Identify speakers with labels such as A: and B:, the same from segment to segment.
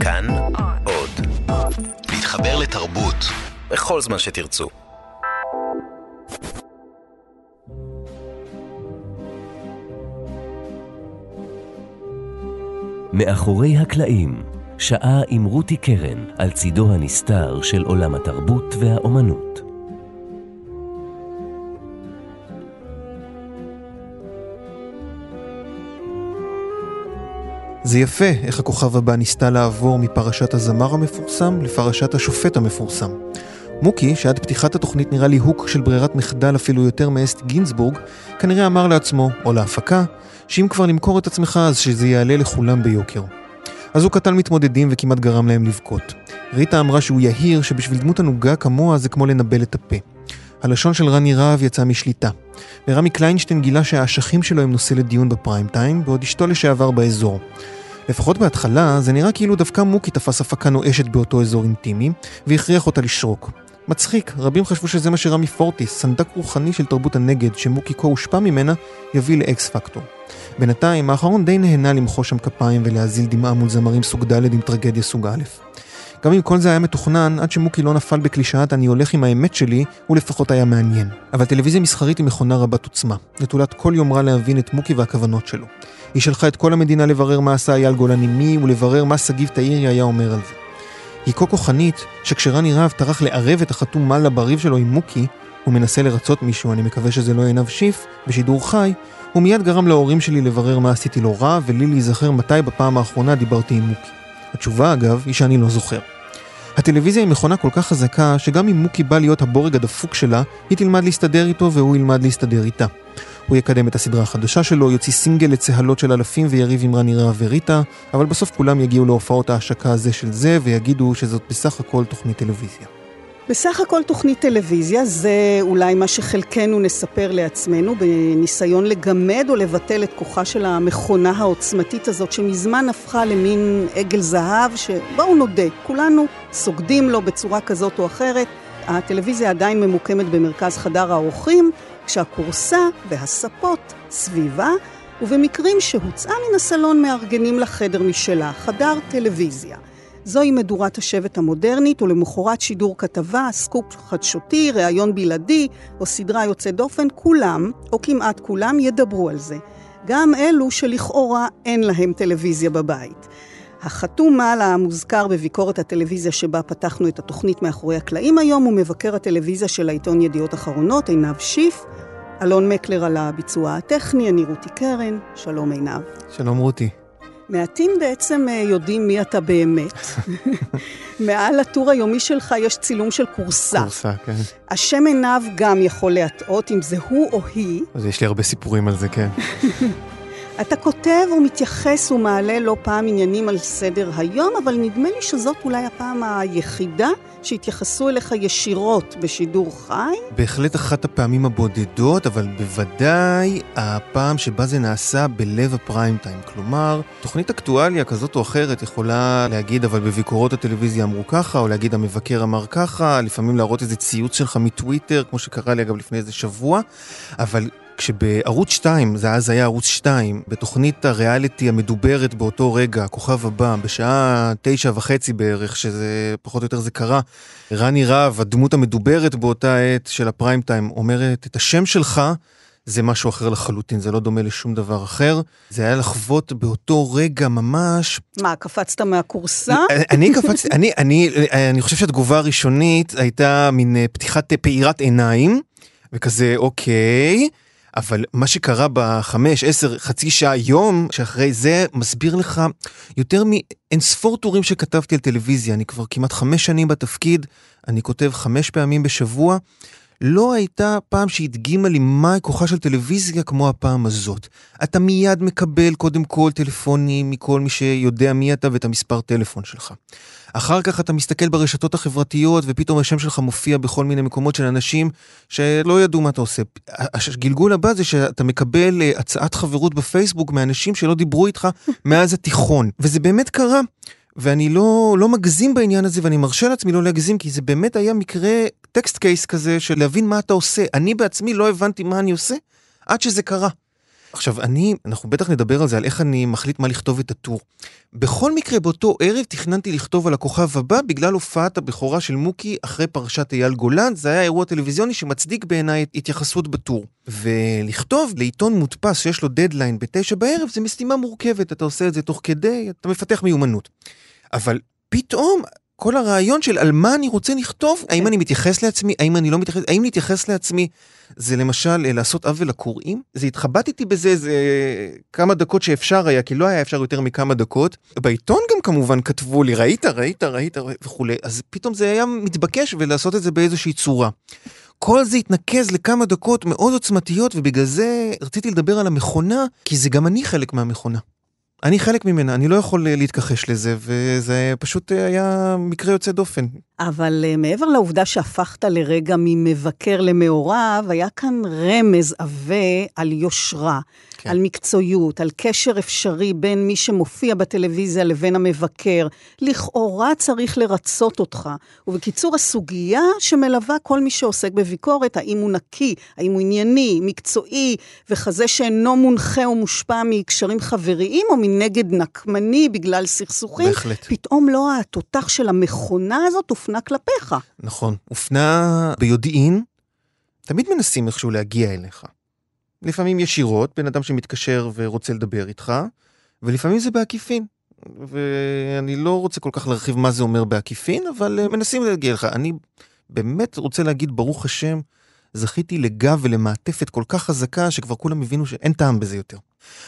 A: כאן עוד. להתחבר לתרבות בכל זמן שתרצו.
B: מאחורי הקלעים, שעה עם רותי קרן על צידו הנסתר של עולם התרבות והאומנות.
C: זה יפה איך הכוכב הבא ניסתה לעבור מפרשת הזמר המפורסם לפרשת השופט המפורסם. מוקי, שעד פתיחת התוכנית נראה לי הוק של ברירת מחדל אפילו יותר מאסט גינזבורג, כנראה אמר לעצמו, או להפקה, שאם כבר למכור את עצמך אז שזה יעלה לכולם ביוקר. אז הוא קטל מתמודדים וכמעט גרם להם לבכות. ריטה אמרה שהוא יהיר שבשביל דמות ענוגה כמוה זה כמו לנבל את הפה. הלשון של רני רהב יצא משליטה. ורמי קליינשטיין גילה שהאשכים שלו הם נושא לדיון בפריים טיים, בעוד אשתו לשעבר באזור. לפחות בהתחלה, זה נראה כאילו דווקא מוקי תפס הפקה נואשת באותו אזור אינטימי, והכריח אותה לשרוק. מצחיק, רבים חשבו שזה מה שרמי פורטיס, סנדק רוחני של תרבות הנגד, שמוקי כה הושפע ממנה, יביא לאקס פקטור. בינתיים, האחרון די נהנה למחוא שם כפיים ולהזיל דמעה מול זמרים סוג ד' עם טרגדיה סוג א'. גם אם כל זה היה מתוכנן, עד שמוקי לא נפל בקלישאת אני הולך עם האמת שלי, הוא לפחות היה מעניין. אבל טלוויזיה מסחרית היא מכונה רבת עוצמה, נטולת כל יומרה להבין את מוקי והכוונות שלו. היא שלחה את כל המדינה לברר מה עשה אייל גולן עם מי, ולברר מה שגיב תאירי היה אומר על זה. היא כה כוחנית, שכשרני רהב טרח לערב את החתום מלה בריב שלו עם מוקי, הוא מנסה לרצות מישהו, אני מקווה שזה לא עינב שיף, בשידור חי, הוא מיד גרם להורים שלי לברר מה עשיתי לו רע, ולי להיזכר מתי בפעם האחרונה דיברתי עם מוקי. התשובה, אגב, היא שאני לא זוכר. הטלוויזיה היא מכונה כל כך חזקה, שגם אם מוקי בא להיות הבורג הדפוק שלה, היא תלמד להסתדר איתו והוא ילמד להסתדר איתה. הוא יקדם את הסדרה החדשה שלו, יוציא סינגל לצהלות של אלפים ויריב עם רני רהב וריטה, אבל בסוף כולם יגיעו להופעות ההשקה הזה של זה, ויגידו שזאת בסך הכל תוכנית טלוויזיה.
D: בסך הכל תוכנית טלוויזיה זה אולי מה שחלקנו נספר לעצמנו בניסיון לגמד או לבטל את כוחה של המכונה העוצמתית הזאת שמזמן הפכה למין עגל זהב שבואו נודה, כולנו סוגדים לו בצורה כזאת או אחרת. הטלוויזיה עדיין ממוקמת במרכז חדר האורחים, כשהכורסה והספות סביבה, ובמקרים שהוצאה מן הסלון מארגנים לחדר משלה, חדר טלוויזיה. זוהי מדורת השבט המודרנית, ולמחרת שידור כתבה, סקופ חדשותי, ראיון בלעדי, או סדרה יוצאת דופן, כולם, או כמעט כולם, ידברו על זה. גם אלו שלכאורה אין להם טלוויזיה בבית. החתום על המוזכר בביקורת הטלוויזיה שבה פתחנו את התוכנית מאחורי הקלעים היום הוא מבקר הטלוויזיה של העיתון ידיעות אחרונות, עינב שיף. אלון מקלר על הביצוע הטכני, אני רותי קרן, שלום עינב.
C: שלום רותי.
D: מעטים בעצם אה, יודעים מי אתה באמת. מעל הטור היומי שלך יש צילום של כורסה.
C: כורסה, כן.
D: השם עיניו גם יכול להטעות אם זה הוא או היא.
C: אז יש לי הרבה סיפורים על זה, כן.
D: אתה כותב ומתייחס ומעלה לא פעם עניינים על סדר היום, אבל נדמה לי שזאת אולי הפעם היחידה שהתייחסו אליך ישירות בשידור חי.
C: בהחלט אחת הפעמים הבודדות, אבל בוודאי הפעם שבה זה נעשה בלב הפריים טיים. כלומר, תוכנית אקטואליה כזאת או אחרת יכולה להגיד, אבל בביקורות הטלוויזיה אמרו ככה, או להגיד המבקר אמר ככה, לפעמים להראות איזה ציוץ שלך מטוויטר, כמו שקרה לי אגב לפני איזה שבוע, אבל כשבערוץ 2, זה אז היה ערוץ 2, בתוכנית הריאליטי המדוברת באותו רגע, הכוכב הבא, בשעה תשע וחצי בערך, שזה פחות או יותר זה קרה, רני רהב, הדמות המדוברת באותה עת של הפריים טיים, אומרת את השם שלך, זה משהו אחר לחלוטין, זה לא דומה לשום דבר אחר. זה היה לחוות באותו רגע ממש...
D: מה, קפצת מהכורסה?
C: אני קפצתי, אני, אני, אני חושב שהתגובה הראשונית הייתה מין פתיחת פעירת עיניים, וכזה, אוקיי. אבל מה שקרה בחמש, עשר, חצי שעה, יום שאחרי זה, מסביר לך יותר מאין ספור טורים שכתבתי על טלוויזיה. אני כבר כמעט חמש שנים בתפקיד, אני כותב חמש פעמים בשבוע. לא הייתה פעם שהדגימה לי מה כוחה של טלוויזיה כמו הפעם הזאת. אתה מיד מקבל קודם כל טלפונים מכל מי שיודע מי אתה ואת המספר טלפון שלך. אחר כך אתה מסתכל ברשתות החברתיות ופתאום השם שלך מופיע בכל מיני מקומות של אנשים שלא ידעו מה אתה עושה. הגלגול הבא זה שאתה מקבל אה, הצעת חברות בפייסבוק מאנשים שלא דיברו איתך מאז התיכון, וזה באמת קרה. ואני לא, לא מגזים בעניין הזה, ואני מרשה לעצמי לא להגזים, כי זה באמת היה מקרה test case כזה של להבין מה אתה עושה. אני בעצמי לא הבנתי מה אני עושה עד שזה קרה. עכשיו, אני, אנחנו בטח נדבר על זה, על איך אני מחליט מה לכתוב את הטור. בכל מקרה, באותו ערב תכננתי לכתוב על הכוכב הבא בגלל הופעת הבכורה של מוקי אחרי פרשת אייל גולן. זה היה אירוע טלוויזיוני שמצדיק בעיניי התייחסות בטור. ולכתוב לעיתון מודפס שיש לו דדליין בתשע בערב זה משימה מורכבת, אתה עושה את זה תוך כדי, אתה מפתח מיומנות. אבל פתאום כל הרעיון של על מה אני רוצה לכתוב, האם אני מתייחס לעצמי, האם אני לא מתייחס, האם להתייחס לעצמי זה למשל אה, לעשות עוול לקוראים? זה התחבטתי בזה איזה כמה דקות שאפשר היה, כי לא היה אפשר יותר מכמה דקות. בעיתון גם כמובן כתבו לי, ראית, ראית, ראית וכולי, אז פתאום זה היה מתבקש ולעשות את זה באיזושהי צורה. כל זה התנקז לכמה דקות מאוד עוצמתיות, ובגלל זה רציתי לדבר על המכונה, כי זה גם אני חלק מהמכונה. אני חלק ממנה, אני לא יכול להתכחש לזה, וזה פשוט היה מקרה יוצא דופן.
D: אבל אה, מעבר לעובדה שהפכת לרגע ממבקר למעורב, היה כאן רמז עבה על יושרה. כן. על מקצועיות, על קשר אפשרי בין מי שמופיע בטלוויזיה לבין המבקר. לכאורה צריך לרצות אותך. ובקיצור, הסוגיה שמלווה כל מי שעוסק בביקורת, האם הוא נקי, האם הוא ענייני, מקצועי, וכזה שאינו מונחה או מושפע מקשרים חבריים, או מנגד נקמני בגלל סכסוכים,
C: בהחלט.
D: פתאום לא התותח של המכונה הזאת הופנה כלפיך.
C: נכון, הופנה ביודעין. תמיד מנסים איכשהו להגיע אליך. לפעמים ישירות, בן אדם שמתקשר ורוצה לדבר איתך, ולפעמים זה בעקיפין. ואני לא רוצה כל כך להרחיב מה זה אומר בעקיפין, אבל אה, מנסים להגיע לך. אני באמת רוצה להגיד, ברוך השם, זכיתי לגב ולמעטפת כל כך חזקה, שכבר כולם הבינו שאין טעם בזה יותר.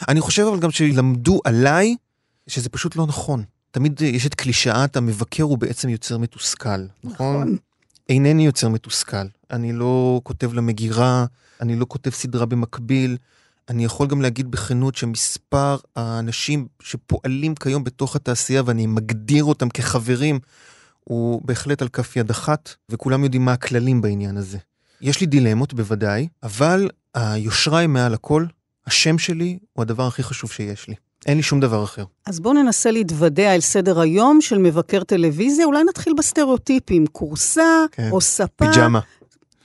C: אני חושב אבל גם שלמדו עליי, שזה פשוט לא נכון. תמיד יש את קלישאת המבקר הוא בעצם יוצר מתוסכל, נכון? נכון. אינני יוצר מתוסכל. אני לא כותב למגירה, אני לא כותב סדרה במקביל. אני יכול גם להגיד בכנות שמספר האנשים שפועלים כיום בתוך התעשייה, ואני מגדיר אותם כחברים, הוא בהחלט על כף יד אחת, וכולם יודעים מה הכללים בעניין הזה. יש לי דילמות בוודאי, אבל היושרה היא מעל הכל, השם שלי הוא הדבר הכי חשוב שיש לי. אין לי שום דבר אחר.
D: אז בואו ננסה להתוודע אל סדר היום של מבקר טלוויזיה, אולי נתחיל בסטריאוטיפים, כורסה כן. או ספה.
C: פיג'מה.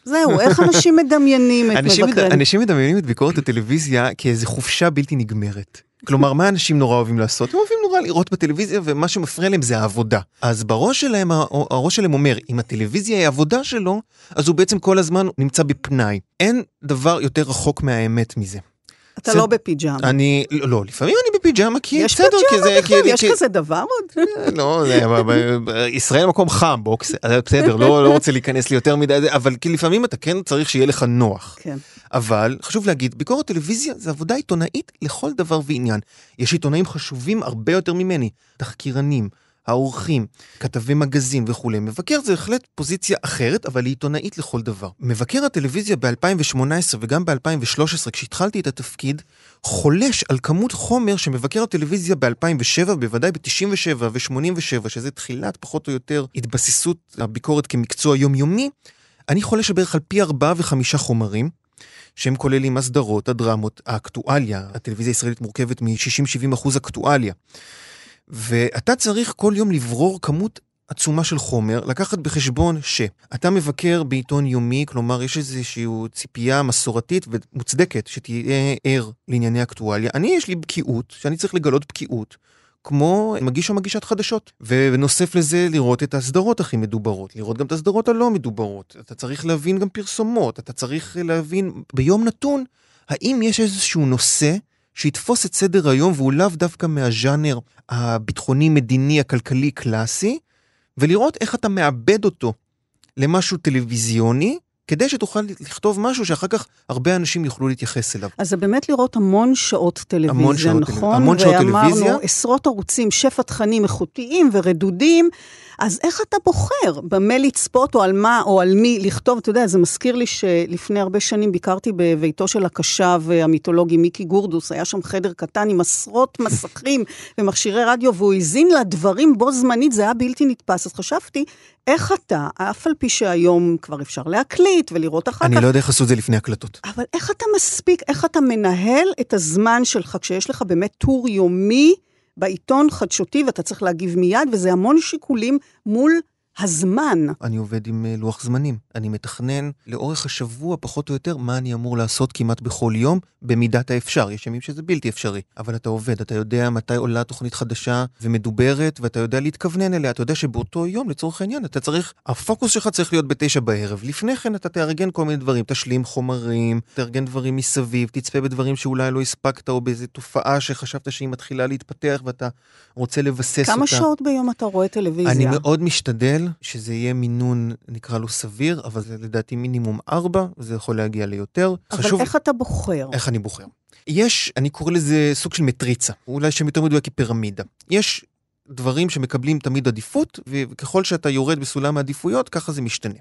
D: זהו, איך אנשים מדמיינים את
C: אנשים
D: מבקרים?
C: אנשים מדמיינים את ביקורת הטלוויזיה כאיזו חופשה בלתי נגמרת. כלומר, מה אנשים נורא אוהבים לעשות? הם אוהבים נורא לראות בטלוויזיה, ומה שמפריע להם זה העבודה. אז בראש שלהם, הראש שלהם אומר, אם הטלוויזיה היא העבודה שלו, אז הוא בעצם כל הזמן נמצא בפנאי. אין דבר יותר רחוק מהאמת מזה.
D: אתה לא בפיג'מה.
C: אני, לא, לפעמים אני בפיג'מה, כי
D: בסדר, כי זה... יש פיג'מה בכלל, יש כזה דבר עוד?
C: לא, ישראל מקום חם, בוא, בסדר, לא, לא רוצה להיכנס לי יותר מדי, אבל כי לפעמים אתה כן צריך שיהיה לך נוח.
D: כן.
C: אבל חשוב להגיד, ביקורת טלוויזיה זה עבודה עיתונאית לכל דבר ועניין. יש עיתונאים חשובים הרבה יותר ממני, תחקירנים. העורכים, כתבי מגזין וכולי. מבקר זה בהחלט פוזיציה אחרת, אבל היא עיתונאית לכל דבר. מבקר הטלוויזיה ב-2018 וגם ב-2013, כשהתחלתי את התפקיד, חולש על כמות חומר שמבקר הטלוויזיה ב-2007, בוודאי ב-97 ו-87, שזה תחילת פחות או יותר התבססות הביקורת כמקצוע יומיומי, אני חולש בערך על פי ארבעה וחמישה חומרים. שהם כוללים הסדרות, הדרמות, האקטואליה, הטלוויזיה הישראלית מורכבת מ-60-70 אחוז אקטואליה. ואתה צריך כל יום לברור כמות עצומה של חומר, לקחת בחשבון שאתה מבקר בעיתון יומי, כלומר יש איזושהי ציפייה מסורתית ומוצדקת שתהיה ער לענייני אקטואליה. אני יש לי בקיאות, שאני צריך לגלות בקיאות. כמו מגיש או מגישת חדשות. ונוסף לזה, לראות את הסדרות הכי מדוברות, לראות גם את הסדרות הלא מדוברות. אתה צריך להבין גם פרסומות, אתה צריך להבין ביום נתון, האם יש איזשהו נושא שיתפוס את סדר היום והוא לאו דווקא מהז'אנר הביטחוני, מדיני, הכלכלי ולראות איך אתה מאבד אותו למשהו טלוויזיוני, כדי שתוכל לכתוב משהו שאחר כך הרבה אנשים יוכלו להתייחס אליו.
D: אז זה באמת לראות המון שעות טלוויזיה, המון שעות נכון?
C: המון שעות טלוויזיה.
D: ואמרנו עשרות ערוצים, שפע תכנים איכותיים ורדודים. אז איך אתה בוחר במה לצפות או על מה או על מי לכתוב? אתה יודע, זה מזכיר לי שלפני הרבה שנים ביקרתי בביתו של הקשב המיתולוגי מיקי גורדוס, היה שם חדר קטן עם עשרות מסכים ומכשירי רדיו, והוא האזין לדברים בו זמנית, זה היה בלתי נתפס. אז חשבתי, איך אתה, אף על פי שהיום כבר אפשר להקליט ולראות אחר
C: אני
D: כך...
C: אני לא יודע איך עשו את זה לפני הקלטות.
D: אבל איך אתה מספיק, איך אתה מנהל את הזמן שלך כשיש לך באמת טור יומי בעיתון חדשותי ואתה צריך להגיב מיד, וזה המון שיקולים מול הזמן.
C: אני עובד עם אה, לוח זמנים. אני מתכנן לאורך השבוע, פחות או יותר, מה אני אמור לעשות כמעט בכל יום, במידת האפשר. יש ימים שזה בלתי אפשרי. אבל אתה עובד, אתה יודע מתי עולה תוכנית חדשה ומדוברת, ואתה יודע להתכוונן אליה. אתה יודע שבאותו יום, לצורך העניין, אתה צריך, הפוקוס שלך צריך להיות בתשע בערב. לפני כן אתה תארגן כל מיני דברים, תשלים חומרים, תארגן דברים מסביב, תצפה בדברים שאולי לא הספקת, או באיזו תופעה שחשבת שהיא מתחילה להתפתח ואתה רוצה לבסס
D: כמה
C: אותה.
D: שעות ביום אתה רואה טלוויזיה?
C: אני מאוד משתדל שזה יהיה מינון, נקרא לו סביר, אבל זה לדעתי מינימום ארבע, זה יכול להגיע ליותר.
D: אבל
C: חשוב...
D: איך אתה בוחר?
C: איך אני בוחר? יש, אני קורא לזה סוג של מטריצה, אולי שם יותר מדויק כפירמידה. יש דברים שמקבלים תמיד עדיפות, וככל שאתה יורד בסולם העדיפויות, ככה זה משתנה.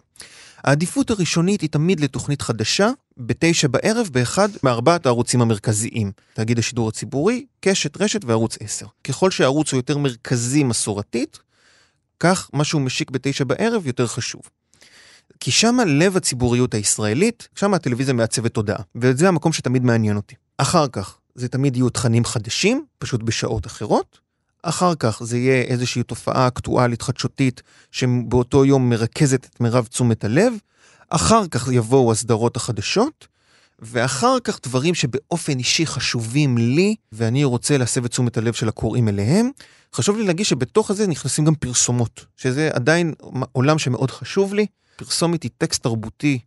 C: העדיפות הראשונית היא תמיד לתוכנית חדשה, בתשע בערב, באחד מארבעת הערוצים המרכזיים. תאגיד השידור הציבורי, קשת, רשת וערוץ 10. ככל שהערוץ הוא יותר מרכזי מסורתית, כך מה שהוא משיק בתשע בערב יותר חשוב. כי שמה לב הציבוריות הישראלית, שמה הטלוויזיה מעצבת תודעה, וזה המקום שתמיד מעניין אותי. אחר כך, זה תמיד יהיו תכנים חדשים, פשוט בשעות אחרות. אחר כך זה יהיה איזושהי תופעה אקטואלית חדשותית שבאותו יום מרכזת את מירב תשומת הלב. אחר כך יבואו הסדרות החדשות, ואחר כך דברים שבאופן אישי חשובים לי, ואני רוצה להסב את תשומת הלב של הקוראים אליהם. חשוב לי להגיד שבתוך הזה נכנסים גם פרסומות, שזה עדיין עולם שמאוד חשוב לי. פרסומת היא טקסט תרבותי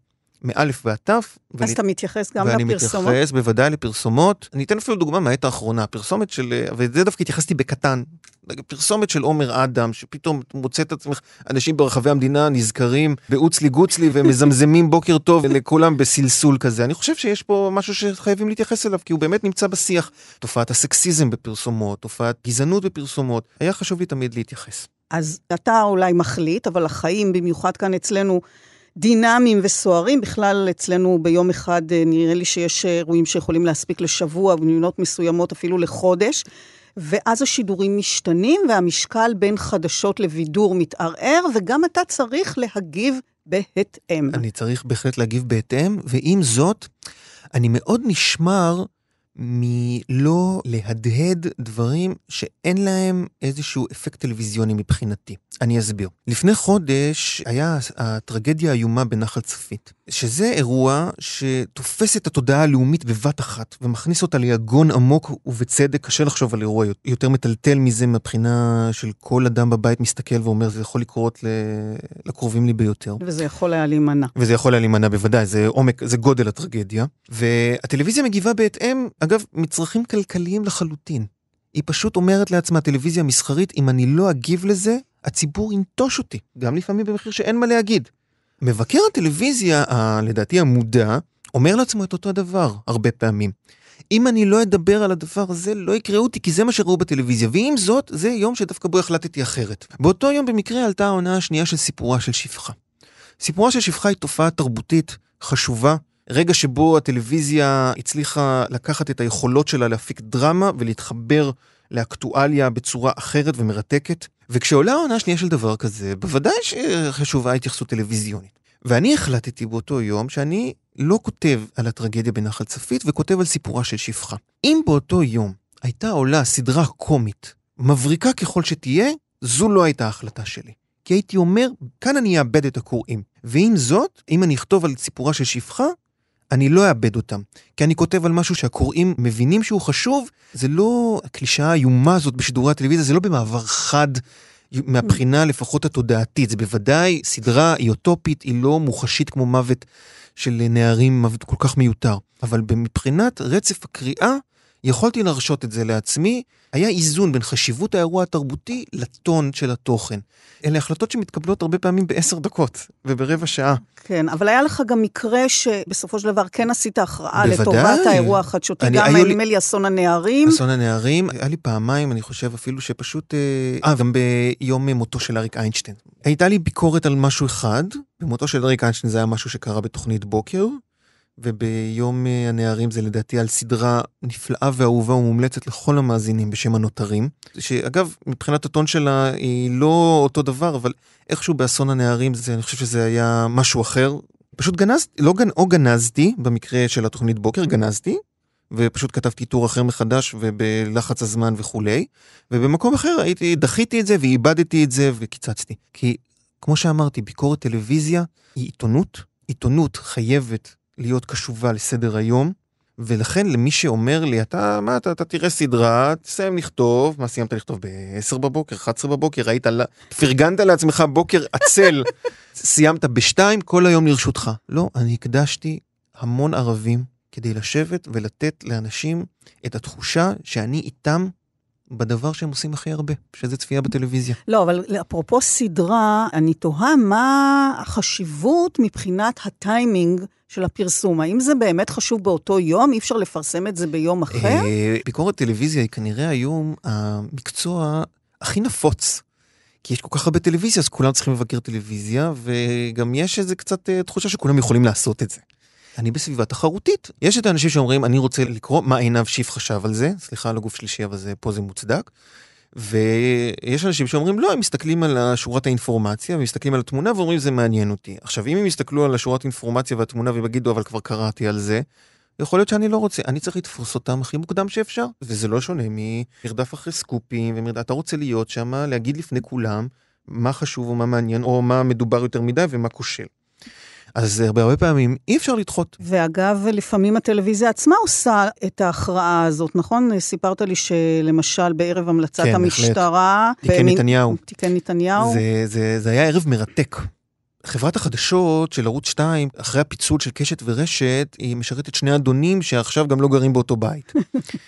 C: מאלף ועד תף.
D: אז אתה מתייחס גם
C: ואני
D: לפרסומות?
C: ואני מתייחס בוודאי לפרסומות. אני אתן אפילו דוגמה מהעת האחרונה, פרסומת של, וזה דווקא התייחסתי בקטן, פרסומת של עומר אדם, שפתאום מוצא את עצמך, אנשים ברחבי המדינה נזכרים באוצלי גוצלי ומזמזמים בוקר טוב לכולם בסלסול כזה. אני חושב שיש פה משהו שחייבים להתייחס אליו, כי הוא באמת נמצא בשיח. תופעת הסקסיזם בפרסומות, תופעת גזענות בפרסומות, היה חשוב לי תמיד להתייחס.
D: אז אתה אולי מחליט, אבל החיים, במיוחד כאן אצלנו, דינמיים וסוערים. בכלל, אצלנו ביום אחד נראה לי שיש אירועים שיכולים להספיק לשבוע, ובמדינות מסוימות אפילו לחודש. ואז השידורים משתנים, והמשקל בין חדשות לבידור מתערער, וגם אתה צריך להגיב בהתאם.
C: אני צריך בהחלט להגיב בהתאם, ועם זאת, אני מאוד נשמר מלא להדהד דברים שאין להם איזשהו אפקט טלוויזיוני מבחינתי. אני אסביר. לפני חודש היה הטרגדיה האיומה בנחל צפית, שזה אירוע שתופס את התודעה הלאומית בבת אחת ומכניס אותה ליגון עמוק ובצדק. קשה לחשוב על אירוע יותר מטלטל מזה מבחינה של כל אדם בבית מסתכל ואומר זה יכול לקרות לקרובים לי ביותר.
D: וזה יכול היה להימנע.
C: וזה יכול היה להימנע בוודאי, זה עומק, זה גודל הטרגדיה. והטלוויזיה מגיבה בהתאם, אגב, מצרכים כלכליים לחלוטין. היא פשוט אומרת לעצמה, טלוויזיה מסחרית, אם אני לא אגיב לזה, הציבור ינטוש אותי, גם לפעמים במחיר שאין מה להגיד. מבקר הטלוויזיה, ה, לדעתי המודע, אומר לעצמו את אותו הדבר הרבה פעמים. אם אני לא אדבר על הדבר הזה, לא יקראו אותי, כי זה מה שראו בטלוויזיה. ועם זאת, זה יום שדווקא בו החלטתי אחרת. באותו יום במקרה עלתה העונה השנייה של סיפורה של שפחה. סיפורה של שפחה היא תופעה תרבותית חשובה, רגע שבו הטלוויזיה הצליחה לקחת את היכולות שלה להפיק דרמה ולהתחבר לאקטואליה בצורה אחרת ומרתקת. וכשעולה העונה השנייה של דבר כזה, בוודאי שחשובה התייחסות טלוויזיונית. ואני החלטתי באותו יום שאני לא כותב על הטרגדיה בנחל צפית וכותב על סיפורה של שפחה. אם באותו יום הייתה עולה סדרה קומית, מבריקה ככל שתהיה, זו לא הייתה ההחלטה שלי. כי הייתי אומר, כאן אני אאבד את הקוראים. ועם זאת, אם אני אכתוב על סיפורה של שפחה, אני לא אאבד אותם. כי אני כותב על משהו שהקוראים מבינים שהוא חשוב, זה לא הקלישאה האיומה הזאת בשידורי הטלוויזיה, זה לא במעבר חד. מהבחינה לפחות התודעתית, זה בוודאי סדרה, היא אוטופית, היא לא מוחשית כמו מוות של נערים, מוות כל כך מיותר. אבל מבחינת רצף הקריאה, יכולתי להרשות את זה לעצמי, היה איזון בין חשיבות האירוע התרבותי לטון של התוכן. אלה החלטות שמתקבלות הרבה פעמים בעשר דקות וברבע שעה.
D: כן, אבל היה לך גם מקרה שבסופו של דבר כן עשית הכרעה לטובת האירוע החדשותי, גם נדמה לי אסון הנערים.
C: אסון הנערים, היה לי פעמיים, אני חושב אפילו שפשוט... אה, גם ביום מותו של אריק איינשטיין. הייתה לי ביקורת על משהו אחד, במותו של אריק איינשטיין זה היה משהו שקרה בתוכנית בוקר. וביום הנערים זה לדעתי על סדרה נפלאה ואהובה ומומלצת לכל המאזינים בשם הנותרים. שאגב, מבחינת הטון שלה היא לא אותו דבר, אבל איכשהו באסון הנערים זה, אני חושב שזה היה משהו אחר. פשוט גנזתי, לא גנ... או גנזתי, במקרה של התוכנית בוקר גנזתי, ופשוט כתבתי טור אחר מחדש ובלחץ הזמן וכולי, ובמקום אחר הייתי, דחיתי את זה ואיבדתי את זה וקיצצתי. כי כמו שאמרתי, ביקורת טלוויזיה היא עיתונות. עיתונות חייבת להיות קשובה לסדר היום, ולכן למי שאומר לי, אתה, מה, אתה, אתה תראה סדרה, תסיים לכתוב, מה סיימת לכתוב? ב-10 בבוקר, 11 בבוקר, ראית, פרגנת לעצמך בוקר עצל, סיימת ב-2, כל היום לרשותך. לא, אני הקדשתי המון ערבים כדי לשבת ולתת לאנשים את התחושה שאני איתם בדבר שהם עושים הכי הרבה, שזה צפייה בטלוויזיה.
D: לא, אבל אפרופו סדרה, אני תוהה מה החשיבות מבחינת הטיימינג של הפרסום. האם זה באמת חשוב באותו יום? אי אפשר לפרסם את זה ביום אחר? אה,
C: ביקורת טלוויזיה היא כנראה היום המקצוע הכי נפוץ. כי יש כל כך הרבה טלוויזיה, אז כולם צריכים לבקר טלוויזיה, וגם יש איזה קצת אה, תחושה שכולם יכולים לעשות את זה. אני בסביבה תחרותית. יש את האנשים שאומרים, אני רוצה לקרוא מה עינב שיף חשב על זה, סליחה על הגוף שלישי, אבל זה, פה זה מוצדק. ויש אנשים שאומרים, לא, הם מסתכלים על שורת האינפורמציה, ומסתכלים על התמונה ואומרים, זה מעניין אותי. עכשיו, אם הם יסתכלו על השורת האינפורמציה והתמונה ויגידו, אבל כבר קראתי על זה, יכול להיות שאני לא רוצה, אני צריך לתפוס אותם הכי מוקדם שאפשר. וזה לא שונה ממרדף אחרי סקופים, ומרדף, אתה רוצה להיות שם, להגיד לפני כולם מה חשוב או מה מעניין, או מה מדובר יותר מדי ומה כושל. אז הרבה הרבה פעמים אי אפשר לדחות.
D: ואגב, לפעמים הטלוויזיה עצמה עושה את ההכרעה הזאת, נכון? סיפרת לי שלמשל בערב המלצת כן, המשטרה...
C: כן, בהחלט. תיקי נתניהו.
D: תיקי נתניהו.
C: זה, זה, זה היה ערב מרתק. חברת החדשות של ערוץ 2, אחרי הפיצול של קשת ורשת, היא משרתת שני אדונים שעכשיו גם לא גרים באותו בית.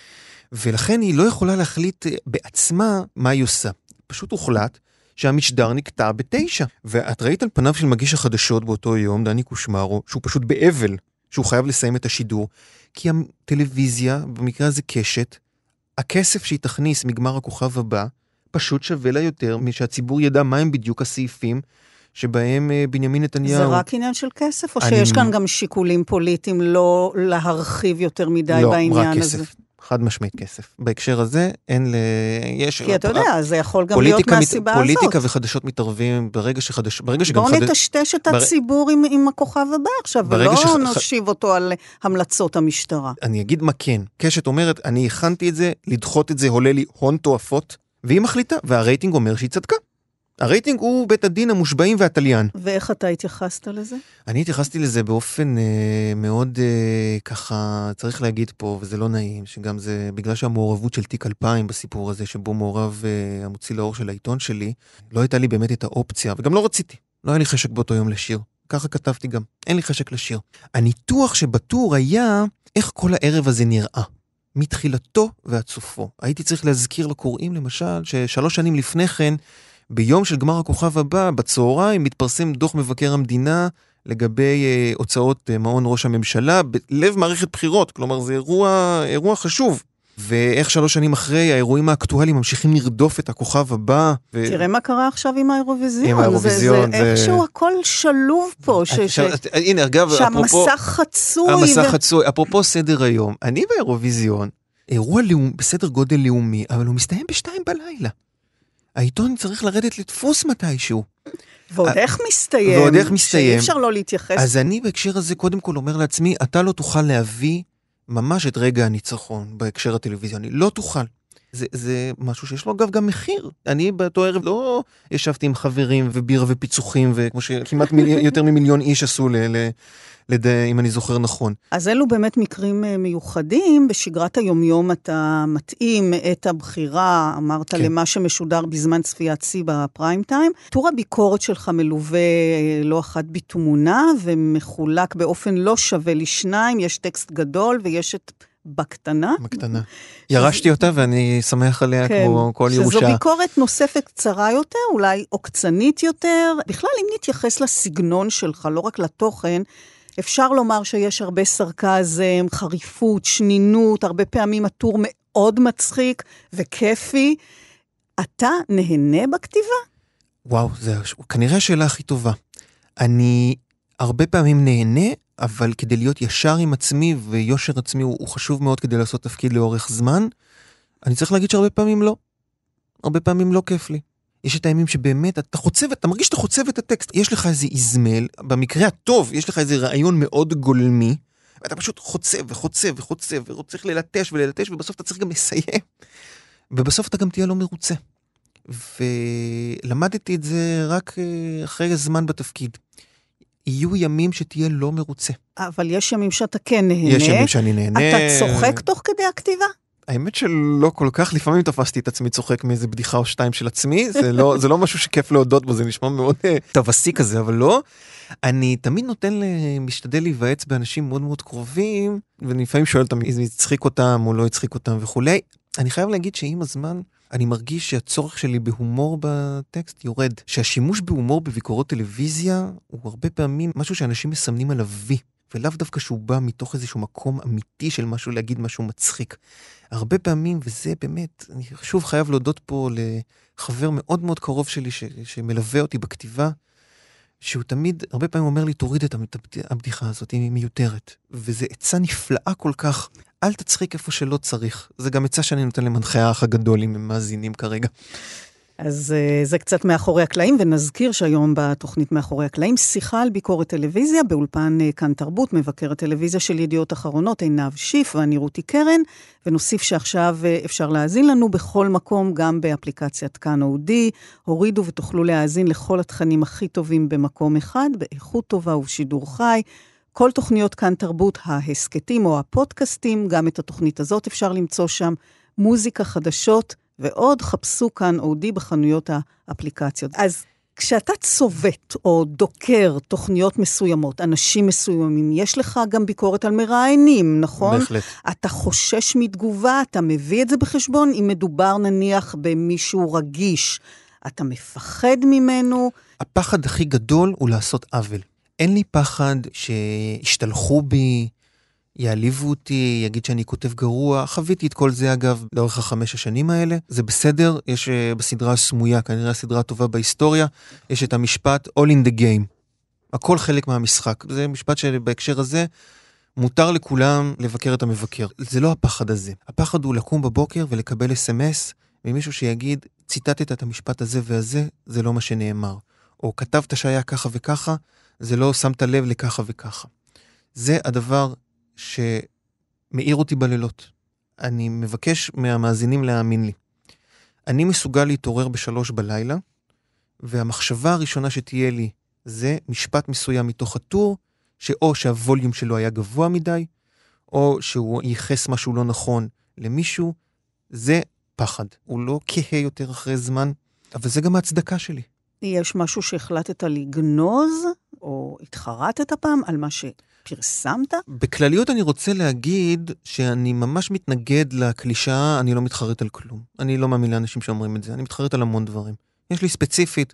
C: ולכן היא לא יכולה להחליט בעצמה מה היא עושה. פשוט הוחלט שהמשדר נקטע בתשע. ואת ראית על פניו של מגיש החדשות באותו יום, דני קושמרו, שהוא פשוט באבל, שהוא חייב לסיים את השידור, כי הטלוויזיה, במקרה הזה קשת, הכסף שהיא תכניס מגמר הכוכב הבא, פשוט שווה לה יותר משהציבור ידע מהם בדיוק הסעיפים שבהם אה, בנימין נתניהו...
D: זה רק עניין של כסף, או אני... שיש כאן גם שיקולים פוליטיים לא להרחיב יותר מדי
C: לא,
D: בעניין הזה?
C: לא, רק כסף. חד משמעית כסף. בהקשר הזה, אין ל...
D: יש... כי אתה יודע, זה יכול גם להיות מהסיבה
C: מת... הזאת. פוליטיקה וחדשות מתערבים ברגע שחדש... ברגע שגם...
D: בואו חד... נטשטש את הציבור בר... עם, עם הכוכב הבא עכשיו, ולא שח... נושיב אותו על המלצות המשטרה.
C: אני אגיד מה כן. קשת אומרת, אני הכנתי את זה, לדחות את זה עולה לי הון תועפות, והיא מחליטה, והרייטינג אומר שהיא צדקה. הרייטינג הוא בית הדין המושבעים והתליין.
D: ואיך אתה התייחסת לזה?
C: אני התייחסתי לזה באופן אה, מאוד אה, ככה, צריך להגיד פה, וזה לא נעים, שגם זה בגלל שהמעורבות של תיק 2000 בסיפור הזה, שבו מעורב אה, המוציא לאור של העיתון שלי, לא הייתה לי באמת את האופציה, וגם לא רציתי. לא היה לי חשק באותו יום לשיר. ככה כתבתי גם, אין לי חשק לשיר. הניתוח שבטור היה איך כל הערב הזה נראה. מתחילתו ועד סופו. הייתי צריך להזכיר לקוראים, למשל, ששלוש שנים לפני כן, ביום של גמר הכוכב הבא, בצהריים, מתפרסם דוח מבקר המדינה לגבי אה, הוצאות אה, מעון ראש הממשלה בלב מערכת בחירות. כלומר, זה אירוע, אירוע חשוב. ואיך שלוש שנים אחרי, האירועים האקטואליים ממשיכים לרדוף את הכוכב הבא.
D: ו... תראה מה קרה עכשיו עם האירוויזיון.
C: עם האירוויזיון.
D: זה, זה, זה... איכשהו הכל שלוב פה. ש... ש...
C: הנה, אגב,
D: שהמסך אפרופו... חצוי.
C: המסך ו... חצוי. אפרופו סדר היום, אני באירוויזיון, אירוע לאומ... בסדר גודל לאומי, אבל הוא מסתיים בשתיים בלילה. העיתון צריך לרדת לדפוס מתישהו.
D: ועוד איך מסתיים.
C: ועוד איך מסתיים. שאי
D: אפשר לא להתייחס.
C: אז אני בהקשר הזה קודם כל אומר לעצמי, אתה לא תוכל להביא ממש את רגע הניצחון בהקשר הטלוויזיוני. לא תוכל. זה, זה משהו שיש לו אגב גם מחיר. אני באותו ערב לא ישבתי עם חברים ובירה ופיצוחים, וכמו שכמעט מיל... יותר ממיליון איש עשו ל... ל... לד... אם אני זוכר נכון.
D: אז אלו באמת מקרים אה, מיוחדים. בשגרת היומיום אתה מתאים את הבחירה, אמרת, כן. למה שמשודר בזמן צפיית שיא בפריים טיים. טור הביקורת שלך מלווה אה, לא אחת בתמונה ומחולק באופן לא שווה לשניים. יש טקסט גדול ויש את... בקטנה.
C: בקטנה. ירשתי אותה ואני שמח עליה כן, כמו כל ירושה.
D: שזו ביקורת נוספת קצרה יותר, אולי עוקצנית יותר. בכלל, אם נתייחס לסגנון שלך, לא רק לתוכן, אפשר לומר שיש הרבה סרקזם, חריפות, שנינות, הרבה פעמים הטור מאוד מצחיק וכיפי. אתה נהנה בכתיבה?
C: וואו, זה כנראה השאלה הכי טובה. אני הרבה פעמים נהנה, אבל כדי להיות ישר עם עצמי, ויושר עצמי הוא, הוא חשוב מאוד כדי לעשות תפקיד לאורך זמן, אני צריך להגיד שהרבה פעמים לא. הרבה פעמים לא כיף לי. יש את הימים שבאמת אתה חוצב, אתה מרגיש שאתה חוצב את הטקסט. יש לך איזה איזמל, במקרה הטוב, יש לך איזה רעיון מאוד גולמי, ואתה פשוט חוצב וחוצב וחוצב, וצריך ללטש וללטש, ובסוף אתה צריך גם לסיים. ובסוף אתה גם תהיה לא מרוצה. ולמדתי את זה רק אה, אחרי זמן בתפקיד. יהיו ימים שתהיה לא מרוצה.
D: אבל יש ימים שאתה כן נהנה.
C: יש ימים שאני נהנה.
D: אתה צוחק תוך כדי הכתיבה?
C: האמת שלא כל כך, לפעמים תפסתי את עצמי צוחק מאיזה בדיחה או שתיים של עצמי, זה לא, זה לא משהו שכיף להודות בו, זה נשמע מאוד אה, טווסי כזה, אבל לא. אני תמיד נותן, משתדל להיוועץ באנשים מאוד מאוד קרובים, ואני לפעמים שואל אותם אם הצחיק אותם או לא הצחיק אותם וכולי. אני חייב להגיד שעם הזמן, אני מרגיש שהצורך שלי בהומור בטקסט יורד. שהשימוש בהומור בביקורות טלוויזיה הוא הרבה פעמים משהו שאנשים מסמנים עליו וי. ולאו דווקא שהוא בא מתוך איזשהו מקום אמיתי של משהו להגיד משהו מצחיק. הרבה פעמים, וזה באמת, אני שוב חייב להודות פה לחבר מאוד מאוד קרוב שלי ש, שמלווה אותי בכתיבה, שהוא תמיד, הרבה פעמים אומר לי, תוריד את הבדיחה הזאת, היא מיותרת. וזו עצה נפלאה כל כך. אל תצחיק איפה שלא צריך. זה גם עצה שאני נותן למנחי האח הגדול, אם הם מאזינים כרגע.
D: אז uh, זה קצת מאחורי הקלעים, ונזכיר שהיום בתוכנית מאחורי הקלעים, שיחה על ביקורת טלוויזיה באולפן uh, כאן תרבות, מבקרת טלוויזיה של ידיעות אחרונות, עינב שיף ואני רותי קרן, ונוסיף שעכשיו uh, אפשר להאזין לנו בכל מקום, גם באפליקציית כאן אודי. הורידו ותוכלו להאזין לכל התכנים הכי טובים במקום אחד, באיכות טובה ובשידור חי. כל תוכניות כאן תרבות, ההסכתים או הפודקאסטים, גם את התוכנית הזאת אפשר למצוא שם. מוזיקה חדשות, ועוד חפשו כאן אודי בחנויות האפליקציות. אז כשאתה צובט או דוקר תוכניות מסוימות, אנשים מסוימים, יש לך גם ביקורת על מראיינים, נכון?
C: בהחלט.
D: אתה חושש מתגובה, אתה מביא את זה בחשבון, אם מדובר נניח במישהו רגיש, אתה מפחד ממנו.
C: הפחד הכי גדול הוא לעשות עוול. אין לי פחד שישתלחו בי, יעליבו אותי, יגיד שאני כותב גרוע. חוויתי את כל זה, אגב, לאורך החמש השנים האלה. זה בסדר, יש uh, בסדרה הסמויה, כנראה הסדרה הטובה בהיסטוריה, יש את המשפט All in the game. הכל חלק מהמשחק. זה משפט שבהקשר הזה, מותר לכולם לבקר את המבקר. זה לא הפחד הזה. הפחד הוא לקום בבוקר ולקבל אס.אם.אס ממישהו שיגיד, ציטטת את המשפט הזה והזה, זה לא מה שנאמר. או כתבת שהיה ככה וככה, זה לא שמת לב לככה וככה. זה הדבר שמאיר אותי בלילות. אני מבקש מהמאזינים להאמין לי. אני מסוגל להתעורר בשלוש בלילה, והמחשבה הראשונה שתהיה לי זה משפט מסוים מתוך הטור, שאו שהווליום שלו היה גבוה מדי, או שהוא ייחס משהו לא נכון למישהו, זה פחד. הוא לא כהה יותר אחרי זמן, אבל זה גם ההצדקה שלי.
D: יש משהו שהחלטת לגנוז, או התחרטת פעם על מה ש... פרסמת?
C: בכלליות אני רוצה להגיד שאני ממש מתנגד לקלישאה, אני לא מתחרט על כלום. אני לא מאמין לאנשים שאומרים את זה, אני מתחרט על המון דברים. יש לי ספציפית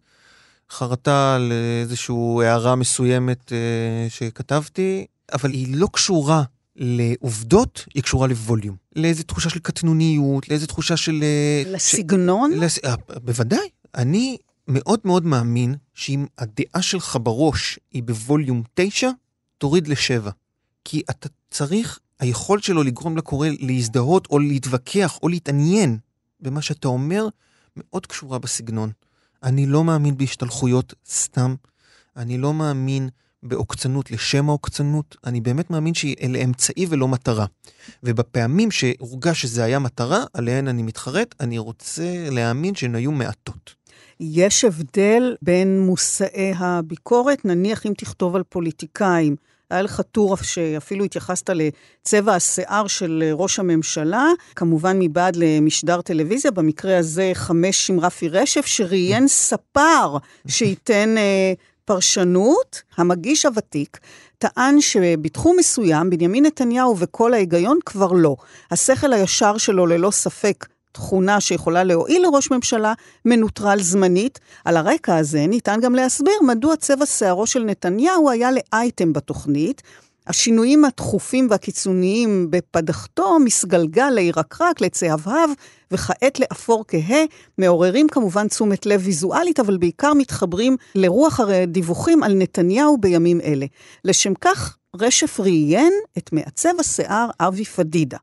C: חרטה על איזושהי הערה מסוימת אה, שכתבתי, אבל היא לא קשורה לעובדות, היא קשורה לווליום. לאיזו תחושה של קטנוניות, לאיזו תחושה של...
D: אה, לסגנון? ש... לס...
C: אה, בוודאי. אני מאוד מאוד מאמין שאם הדעה שלך בראש היא בווליום 9, תוריד לשבע. כי אתה צריך, היכולת שלו לגרום לקורא להזדהות או להתווכח או להתעניין במה שאתה אומר, מאוד קשורה בסגנון. אני לא מאמין בהשתלחויות סתם, אני לא מאמין בעוקצנות לשם העוקצנות, אני באמת מאמין שאלה אמצעי ולא מטרה. ובפעמים שהורגש שזה היה מטרה, עליהן אני מתחרט, אני רוצה להאמין שהן היו מעטות.
D: יש הבדל בין מושאי הביקורת, נניח אם תכתוב על פוליטיקאים, היה לך טור שאפילו התייחסת לצבע השיער של ראש הממשלה, כמובן מבעד למשדר טלוויזיה, במקרה הזה חמש עם רפי רשף, שראיין ספר שייתן אה, פרשנות. המגיש הוותיק טען שבתחום מסוים, בנימין נתניהו וכל ההיגיון כבר לא. השכל הישר שלו ללא ספק תכונה שיכולה להועיל לראש ממשלה, מנוטרל זמנית. על הרקע הזה ניתן גם להסביר מדוע צבע שערו של נתניהו היה לאייטם בתוכנית. השינויים התכופים והקיצוניים בפדחתו מסגלגל לירקרק, לצהבהב, וכעת לאפור כהה, מעוררים כמובן תשומת לב ויזואלית, אבל בעיקר מתחברים לרוח הדיווחים על נתניהו בימים אלה. לשם כך, רשף ראיין את מעצב השיער אבי פדידה.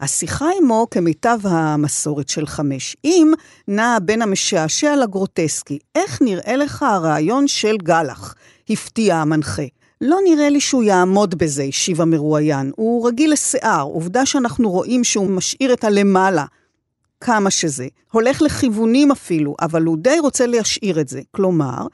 D: השיחה עמו, כמיטב המסורת של חמש אם, נעה בין המשעשע לגרוטסקי. איך נראה לך הרעיון של גלח? הפתיע המנחה. לא נראה לי שהוא יעמוד בזה, השיב המרואיין. הוא רגיל לשיער, עובדה שאנחנו רואים שהוא משאיר את הלמעלה. כמה שזה. הולך לכיוונים אפילו, אבל הוא די רוצה להשאיר את זה. כלומר,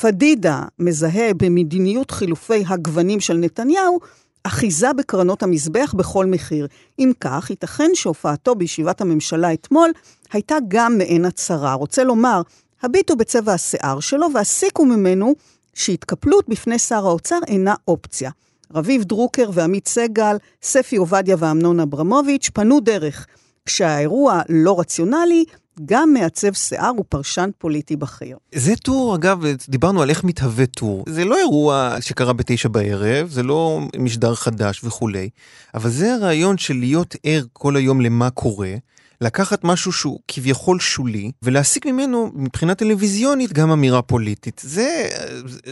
D: פדידה מזהה במדיניות חילופי הגוונים של נתניהו אחיזה בקרנות המזבח בכל מחיר. אם כך, ייתכן שהופעתו בישיבת הממשלה אתמול הייתה גם מעין הצהרה. רוצה לומר, הביטו בצבע השיער שלו והסיקו ממנו שהתקפלות בפני שר האוצר אינה אופציה. רביב דרוקר ועמית סגל, ספי עובדיה ואמנון אברמוביץ' פנו דרך. כשהאירוע לא רציונלי, גם מעצב שיער ופרשן פוליטי בכיר.
C: זה טור, אגב, דיברנו על איך מתהווה טור. זה לא אירוע שקרה בתשע בערב, זה לא משדר חדש וכולי, אבל זה הרעיון של להיות ער כל היום למה קורה, לקחת משהו שהוא כביכול שולי, ולהסיק ממנו מבחינה טלוויזיונית גם אמירה פוליטית. זה...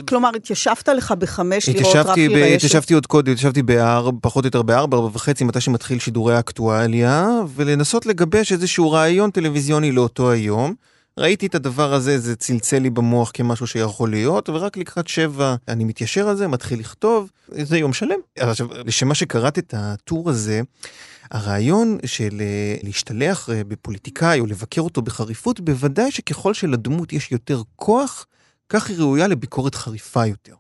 D: כלומר, התיישבת לך בחמש לראות רפי
C: ב... רשת? התיישבתי עוד קודם, התיישבתי בארבע, פחות או יותר בארבע, ארבע וחצי, מתי שמתחיל שידורי אקטואליה, ולנסות לגבש איזשהו רעיון טלוויזיוני לאותו היום. ראיתי את הדבר הזה, זה צלצל לי במוח כמשהו שיכול להיות, ורק לקראת שבע אני מתיישר על זה, מתחיל לכתוב, זה יום שלם. עכשיו, לשם מה שקראת את הטור הזה, הרעיון של אה, להשתלח אה, בפוליטיקאי או לבקר אותו בחריפות, בוודאי שככל שלדמות יש יותר כוח, כך היא ראויה לביקורת חריפה יותר.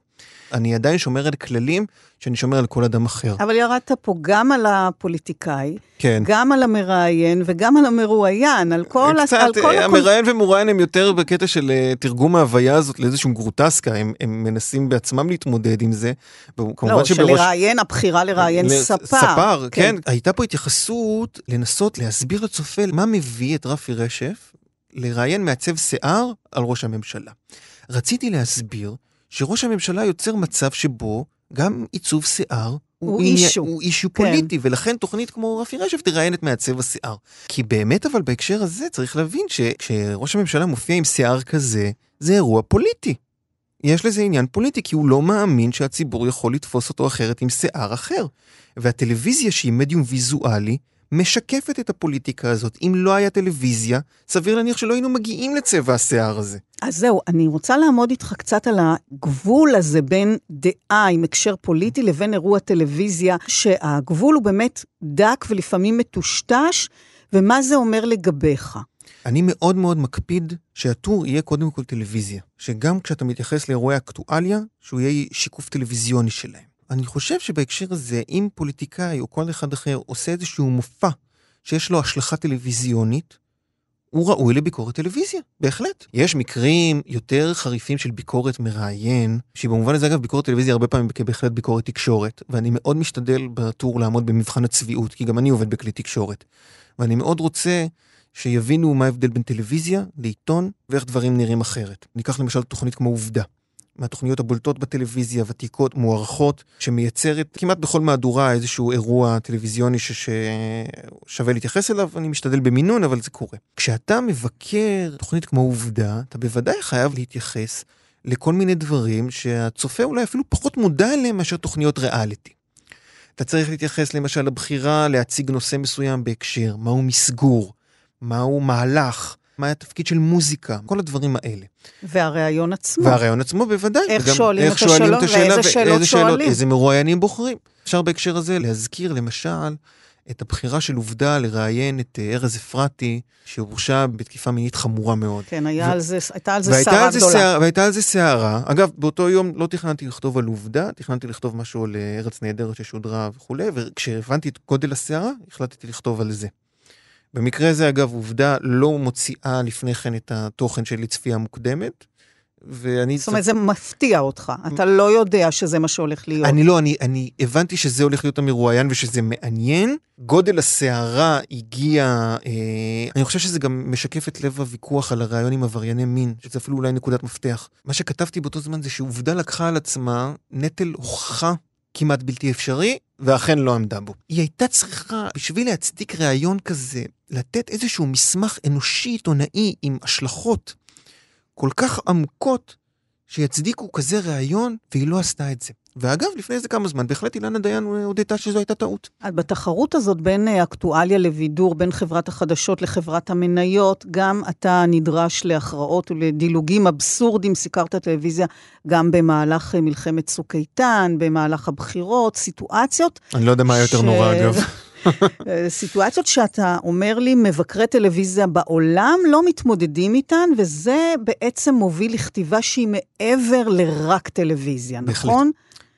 C: אני עדיין שומר על כללים שאני שומר על כל אדם אחר.
D: אבל ירדת פה גם על הפוליטיקאי,
C: כן.
D: גם על המראיין וגם על המרואיין, על כל...
C: קצת, על כל המראיין הקול... ומרואיין הם יותר בקטע של uh, תרגום ההוויה הזאת לאיזשהו גרוטסקה, הם, הם מנסים בעצמם להתמודד עם זה.
D: לא, שלראיין, הבחירה לראיין לס... ספר.
C: ספר, כן. כן. הייתה פה התייחסות לנסות להסביר לצופה מה מביא את רפי רשף לראיין מעצב שיער על ראש הממשלה. רציתי להסביר שראש הממשלה יוצר מצב שבו גם עיצוב שיער
D: הוא אישו.
C: הוא אישו כן. פוליטי, ולכן תוכנית כמו רפי רשף תראיין את מעצב השיער. כי באמת אבל בהקשר הזה צריך להבין שכשראש הממשלה מופיע עם שיער כזה, זה אירוע פוליטי. יש לזה עניין פוליטי, כי הוא לא מאמין שהציבור יכול לתפוס אותו אחרת עם שיער אחר. והטלוויזיה, שהיא מדיום ויזואלי, משקפת את הפוליטיקה הזאת. אם לא היה טלוויזיה, סביר להניח שלא היינו מגיעים לצבע השיער הזה.
D: אז זהו, אני רוצה לעמוד איתך קצת על הגבול הזה בין דעה עם הקשר פוליטי לבין אירוע טלוויזיה, שהגבול הוא באמת דק ולפעמים מטושטש, ומה זה אומר לגביך.
C: אני מאוד מאוד מקפיד שהטור יהיה קודם כל טלוויזיה. שגם כשאתה מתייחס לאירועי אקטואליה, שהוא יהיה שיקוף טלוויזיוני שלהם. אני חושב שבהקשר הזה, אם פוליטיקאי או כל אחד אחר עושה איזשהו מופע שיש לו השלכה טלוויזיונית, הוא ראוי לביקורת טלוויזיה, בהחלט. יש מקרים יותר חריפים של ביקורת מראיין, שבמובן הזה אגב ביקורת טלוויזיה הרבה פעמים בהחלט ביקורת תקשורת, ואני מאוד משתדל בטור לעמוד במבחן הצביעות, כי גם אני עובד בכלי תקשורת. ואני מאוד רוצה שיבינו מה ההבדל בין טלוויזיה לעיתון ואיך דברים נראים אחרת. ניקח למשל תוכנית כמו עובדה. מהתוכניות הבולטות בטלוויזיה, ותיקות, מוערכות, שמייצרת כמעט בכל מהדורה איזשהו אירוע טלוויזיוני ששווה להתייחס אליו, אני משתדל במינון, אבל זה קורה. כשאתה מבקר תוכנית כמו עובדה, אתה בוודאי חייב להתייחס לכל מיני דברים שהצופה אולי אפילו פחות מודע אליהם מאשר תוכניות ריאליטי. אתה צריך להתייחס למשל לבחירה להציג נושא מסוים בהקשר, מהו מסגור, מהו מהלך, מה התפקיד של מוזיקה, כל הדברים האלה.
D: והראיון עצמו.
C: והראיון עצמו בוודאי.
D: איך שואלים איך את השאלות, את השאלה ואיזה שאלות שואלים.
C: איזה מרואיינים בוחרים. אפשר בהקשר הזה להזכיר למשל את הבחירה של עובדה לראיין את אה, ארז אפרתי, שהורשע בתקיפה מינית חמורה מאוד.
D: כן, ו... על זה, הייתה על זה סערה גדולה.
C: והייתה על זה סערה. אגב, באותו יום לא תכננתי לכתוב על עובדה, תכננתי לכתוב משהו על אה, ארץ נהדרת ששודרה וכולי, וכשהבנתי את גודל הסערה, החלטתי לכתוב על זה. במקרה הזה, אגב, עובדה לא מוציאה לפני כן את התוכן של צפייה מוקדמת.
D: ואני... זאת אומרת, זה מפתיע אותך, אתה לא יודע שזה מה שהולך להיות.
C: אני לא, אני, אני הבנתי שזה הולך להיות המרואיין ושזה מעניין. גודל הסערה הגיע, אה, אני חושב שזה גם משקף את לב הוויכוח על הרעיון עם עברייני מין, שזה אפילו אולי נקודת מפתח. מה שכתבתי באותו זמן זה שעובדה לקחה על עצמה נטל הוכחה כמעט בלתי אפשרי, ואכן לא עמדה בו. היא הייתה צריכה, בשביל להצדיק ראיון כזה, לתת איזשהו מסמך אנושי עיתונאי עם השלכות כל כך עמוקות, שיצדיקו כזה ראיון, והיא לא עשתה את זה. ואגב, לפני איזה כמה זמן, בהחלט אילנה דיין הודתה שזו הייתה טעות.
D: בתחרות הזאת בין אה, אקטואליה לבידור, בין חברת החדשות לחברת המניות, גם אתה נדרש להכרעות ולדילוגים אבסורדים, סיקרת טלוויזיה גם במהלך אה, מלחמת צוק איתן, במהלך הבחירות, סיטואציות.
C: אני לא יודע מה ש... יותר נורא, אגב.
D: סיטואציות שאתה אומר לי, מבקרי טלוויזיה בעולם לא מתמודדים איתן, וזה בעצם מוביל לכתיבה שהיא מעבר לרק טלוויזיה, בהחלט. נכון?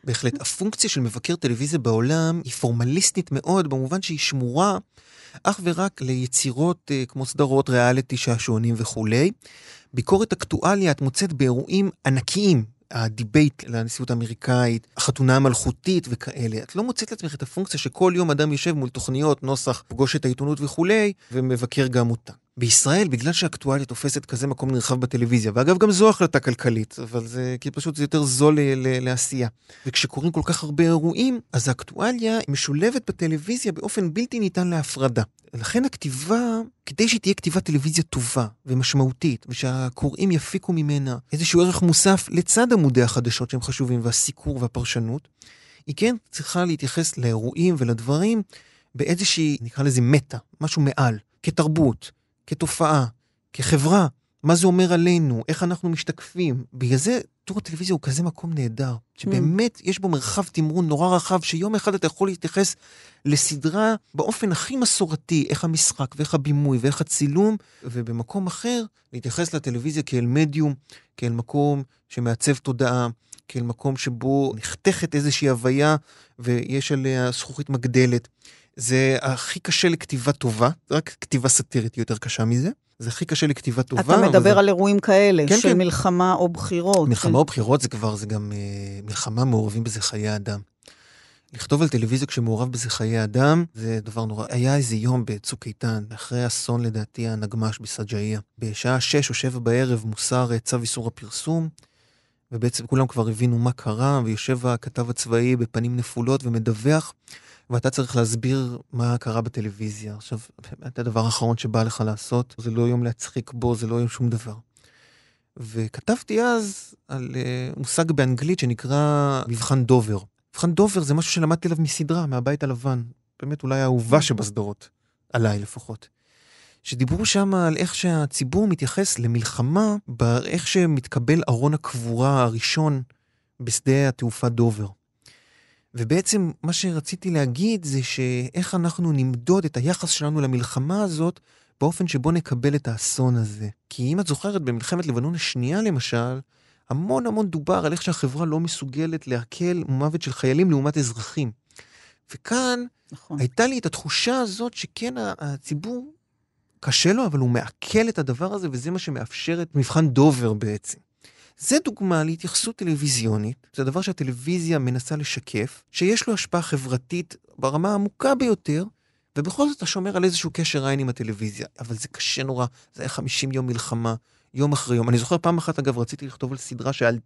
C: בהחלט. הפונקציה של מבקר טלוויזיה בעולם היא פורמליסטית מאוד, במובן שהיא שמורה אך ורק ליצירות uh, כמו סדרות ריאליטי, שעשועונים וכולי. ביקורת אקטואליה את מוצאת באירועים ענקיים, ה debate לנשיאות האמריקאית, החתונה המלכותית וכאלה. את לא מוצאת לעצמך את הפונקציה שכל יום אדם יושב מול תוכניות, נוסח, פגוש את העיתונות וכולי, ומבקר גם אותה. בישראל, בגלל שאקטואליה תופסת כזה מקום נרחב בטלוויזיה, ואגב, גם זו החלטה כלכלית, אבל זה, כי פשוט זה יותר זול לעשייה. וכשקורים כל כך הרבה אירועים, אז האקטואליה משולבת בטלוויזיה באופן בלתי ניתן להפרדה. לכן הכתיבה, כדי שהיא תהיה כתיבת טלוויזיה טובה ומשמעותית, ושהקוראים יפיקו ממנה איזשהו ערך מוסף לצד עמודי החדשות שהם חשובים, והסיקור והפרשנות, היא כן צריכה להתייחס לאירועים ולדברים באיזושהי, נקרא לזה מטה, משהו מעל, כתרבות, כתופעה, כחברה, מה זה אומר עלינו, איך אנחנו משתקפים. בגלל זה תור הטלוויזיה הוא כזה מקום נהדר, שבאמת יש בו מרחב תמרון נורא רחב, שיום אחד אתה יכול להתייחס לסדרה באופן הכי מסורתי, איך המשחק ואיך הבימוי ואיך הצילום, ובמקום אחר להתייחס לטלוויזיה כאל מדיום, כאל מקום שמעצב תודעה, כאל מקום שבו נחתכת איזושהי הוויה ויש עליה זכוכית מגדלת. זה הכי קשה לכתיבה טובה, רק כתיבה סאטירית יותר קשה מזה. זה הכי קשה לכתיבה טובה.
D: אתה מדבר וזה... על אירועים כאלה, כן, של כן. מלחמה או בחירות.
C: מלחמה כן. או בחירות זה כבר, זה גם אה, מלחמה מעורבים בזה חיי אדם. לכתוב על טלוויזיה כשמעורב בזה חיי אדם, זה דבר נורא. היה איזה יום בצוק איתן, אחרי אסון לדעתי הנגמ"ש בסג'איה. בשעה שש או שבע בערב מוסר אה, צו איסור הפרסום, ובעצם כולם כבר הבינו מה קרה, ויושב הכתב הצבאי בפנים נפולות ומדווח. ואתה צריך להסביר מה קרה בטלוויזיה. עכשיו, באמת הדבר האחרון שבא לך לעשות, זה לא יום להצחיק בו, זה לא יום שום דבר. וכתבתי אז על uh, מושג באנגלית שנקרא מבחן דובר. מבחן דובר זה משהו שלמדתי עליו מסדרה, מהבית הלבן. באמת אולי האהובה שבסדרות, עליי לפחות. שדיברו שם על איך שהציבור מתייחס למלחמה, באיך שמתקבל ארון הקבורה הראשון בשדה התעופה דובר. ובעצם מה שרציתי להגיד זה שאיך אנחנו נמדוד את היחס שלנו למלחמה הזאת באופן שבו נקבל את האסון הזה. כי אם את זוכרת, במלחמת לבנון השנייה למשל, המון המון דובר על איך שהחברה לא מסוגלת להקל מוות של חיילים לעומת אזרחים. וכאן נכון. הייתה לי את התחושה הזאת שכן, הציבור, קשה לו, אבל הוא מעכל את הדבר הזה, וזה מה שמאפשר את מבחן דובר בעצם. זה דוגמה להתייחסות טלוויזיונית, זה דבר שהטלוויזיה מנסה לשקף, שיש לו השפעה חברתית ברמה העמוקה ביותר, ובכל זאת אתה שומר על איזשהו קשר עין עם הטלוויזיה. אבל זה קשה נורא, זה היה 50 יום מלחמה, יום אחרי יום. אני זוכר פעם אחת, אגב, רציתי לכתוב על סדרה שעל...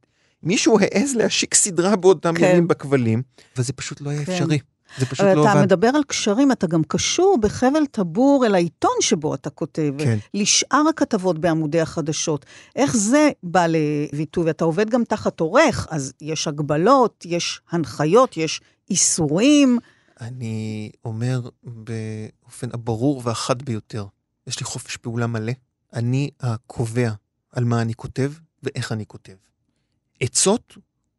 C: מישהו העז להשיק סדרה באותם כן. ימים בכבלים, וזה פשוט לא היה כן. אפשרי. זה פשוט לא עבד.
D: אתה מדבר על קשרים, אתה גם קשור בחבל טבור אל העיתון שבו אתה כותב, כן. לשאר הכתבות בעמודי החדשות. איך זה בא לביטוי? ואתה עובד גם תחת עורך, אז יש הגבלות, יש הנחיות, יש איסורים.
C: אני אומר באופן הברור והחד ביותר, יש לי חופש פעולה מלא. אני הקובע על מה אני כותב ואיך אני כותב. עצות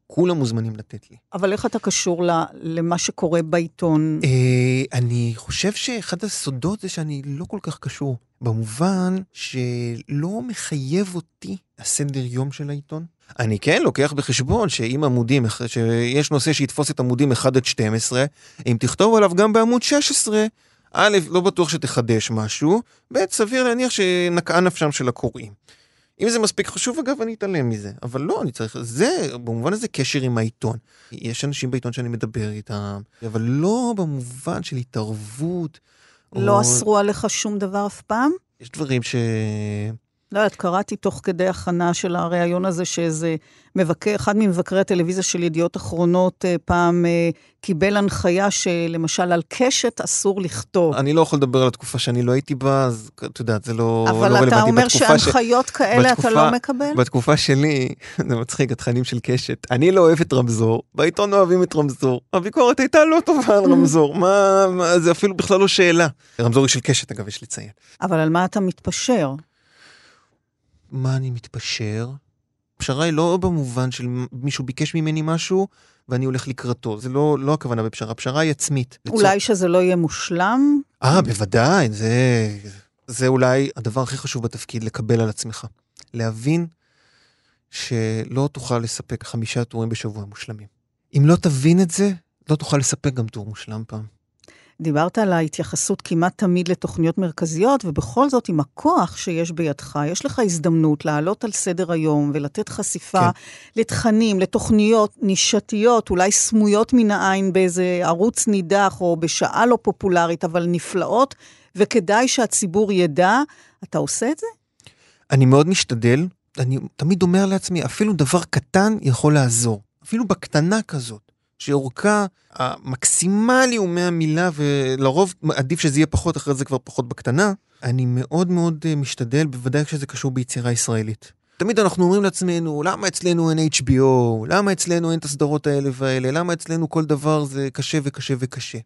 C: כולם מוזמנים לתת לי.
D: אבל איך אתה קשור למה שקורה בעיתון?
C: אה, אני חושב שאחד הסודות זה שאני לא כל כך קשור, במובן שלא מחייב אותי הסדר יום של העיתון. אני כן לוקח בחשבון שאם עמודים, שיש נושא שיתפוס את עמודים 1 עד 12, אם תכתוב עליו גם בעמוד 16, א', לא בטוח שתחדש משהו, ב', סביר להניח שנקעה נפשם של הקוראים. אם זה מספיק חשוב, אגב, אני אתעלם מזה. אבל לא, אני צריך... זה, במובן הזה, קשר עם העיתון. יש אנשים בעיתון שאני מדבר איתם, אבל לא במובן של התערבות.
D: לא או... אסרו עליך שום דבר אף פעם?
C: יש דברים ש...
D: לא יודעת, קראתי תוך כדי הכנה של הריאיון הזה, שאיזה מבקר, אחד ממבקרי הטלוויזיה של ידיעות אחרונות אה, פעם אה, קיבל הנחיה שלמשל על קשת אסור לכתוב.
C: אני לא יכול לדבר על התקופה שאני לא הייתי בה, אז את יודעת, זה לא,
D: אבל
C: לא
D: רלוונטי. אבל אתה אומר שהנחיות ש... כאלה בתקופה, אתה לא מקבל?
C: בתקופה שלי, זה מצחיק, התכנים של קשת. אני לא אוהב את רמזור, בעיתון אוהבים את רמזור. הביקורת הייתה לא טובה על רמזור, מה, מה, זה אפילו בכלל לא שאלה. רמזור היא של קשת, אגב, יש לציין.
D: אבל על מה אתה מתפשר?
C: מה אני מתפשר? הפשרה היא לא במובן של מישהו ביקש ממני משהו, ואני הולך לקראתו. זה לא, לא הכוונה בפשרה, הפשרה היא עצמית.
D: אולי לצור... שזה לא יהיה מושלם?
C: אה, בוודאי, זה, זה אולי הדבר הכי חשוב בתפקיד, לקבל על עצמך. להבין שלא תוכל לספק חמישה טורים בשבוע מושלמים. אם לא תבין את זה, לא תוכל לספק גם טור מושלם פעם.
D: דיברת על ההתייחסות כמעט תמיד לתוכניות מרכזיות, ובכל זאת, עם הכוח שיש בידך, יש לך הזדמנות לעלות על סדר היום ולתת חשיפה כן. לתכנים, לתוכניות נישתיות, אולי סמויות מן העין באיזה ערוץ נידח או בשעה לא פופולרית, אבל נפלאות, וכדאי שהציבור ידע. אתה עושה את זה?
C: אני מאוד משתדל. אני תמיד אומר לעצמי, אפילו דבר קטן יכול לעזור. אפילו בקטנה כזאת. שאורכה המקסימלי הוא 100 מילה, ולרוב עדיף שזה יהיה פחות, אחרי זה כבר פחות בקטנה. אני מאוד מאוד אה, משתדל, בוודאי כשזה קשור ביצירה ישראלית. תמיד אנחנו אומרים לעצמנו, למה אצלנו אין HBO? למה אצלנו אין את הסדרות האלה והאלה? למה אצלנו כל דבר זה קשה וקשה וקשה?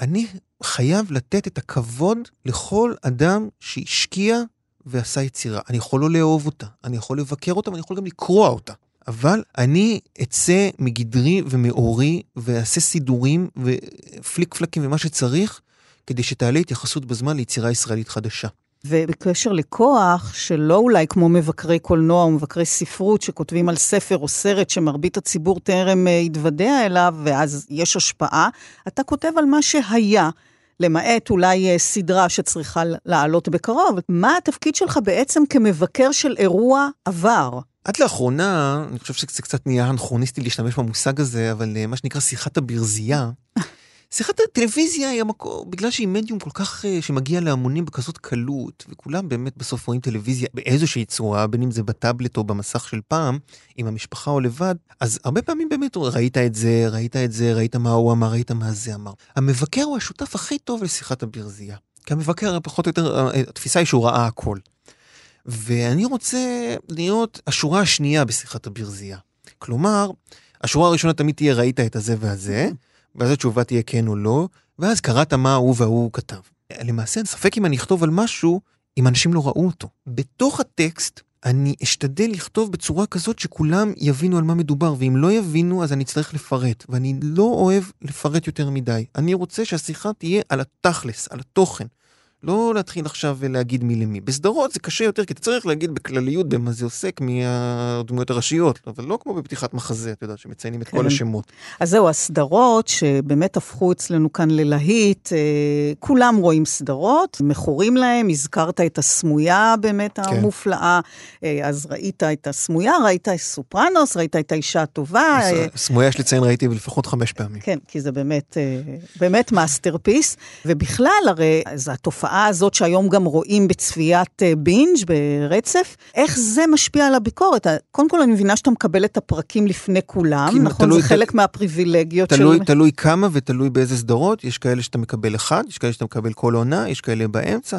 C: אני חייב לתת את הכבוד לכל אדם שהשקיע ועשה יצירה. אני יכול לא לאהוב אותה, אני יכול לבקר אותה ואני יכול גם לקרוע אותה. אבל אני אצא מגדרי ומאורי ואעשה סידורים ופליק פלקים ומה שצריך, כדי שתעלה התייחסות בזמן ליצירה ישראלית חדשה.
D: ובקשר לכוח, שלא אולי כמו מבקרי קולנוע או מבקרי ספרות שכותבים על ספר או סרט שמרבית הציבור טרם אה, התוודע אליו, ואז יש השפעה, אתה כותב על מה שהיה. למעט אולי אה, סדרה שצריכה לעלות בקרוב. מה התפקיד שלך בעצם כמבקר של אירוע עבר?
C: עד לאחרונה, אני חושב שזה קצת נהיה אנכרוניסטי להשתמש במושג הזה, אבל אה, מה שנקרא שיחת הברזייה, שיחת הטלוויזיה היא המקור, בגלל שהיא מדיום כל כך, אה, שמגיע להמונים בכזאת קלות, וכולם באמת בסוף רואים טלוויזיה באיזושהי צורה, בין אם זה בטאבלט או במסך של פעם, עם המשפחה או לבד, אז הרבה פעמים באמת ראית את זה, ראית את זה, ראית מה הוא אמר, ראית מה זה אמר. המבקר הוא השותף הכי טוב לשיחת הברזייה. כי המבקר, פחות או יותר, התפיסה היא שהוא ראה הכל. ואני רוצה להיות השורה השנייה בשיחת הברזייה. כלומר, השורה הראשונה תמיד תהיה ראית את הזה והזה, ואז התשובה תהיה כן או לא, ואז קראת מה ההוא וההוא כתב. למעשה, ספק אם אני אכתוב על משהו אם אנשים לא ראו אותו. בתוך הטקסט, אני אשתדל לכתוב בצורה כזאת שכולם יבינו על מה מדובר, ואם לא יבינו, אז אני אצטרך לפרט, ואני לא אוהב לפרט יותר מדי. אני רוצה שהשיחה תהיה על התכלס, על התוכן. לא להתחיל עכשיו ולהגיד מי למי. בסדרות זה קשה יותר, כי אתה צריך להגיד בכלליות במה זה עוסק מהדמויות הראשיות, אבל לא כמו בפתיחת מחזה, אתה יודע, שמציינים את כן. כל השמות.
D: אז זהו, הסדרות שבאמת הפכו אצלנו כאן ללהיט, אה, כולם רואים סדרות, מכורים להם, הזכרת את הסמויה באמת כן. המופלאה, אה, אז ראית את הסמויה, ראית את סופרנוס, ראית את האישה הטובה.
C: אה, סמויה, יש לציין, ראיתי לפחות חמש פעמים.
D: כן, כי זה באמת, באמת masterpiece, ובכלל, הרי, זו התופעה. התופעה הזאת שהיום גם רואים בצפיית אה, binge ברצף, איך זה משפיע על הביקורת? קודם כל, אני מבינה שאתה מקבל את הפרקים לפני כולם, נכון? תלוי, זה חלק ת... מהפריבילגיות
C: תלוי, של... תלוי כמה ותלוי באיזה סדרות, יש כאלה שאתה מקבל אחד, יש כאלה שאתה מקבל כל עונה, יש כאלה באמצע.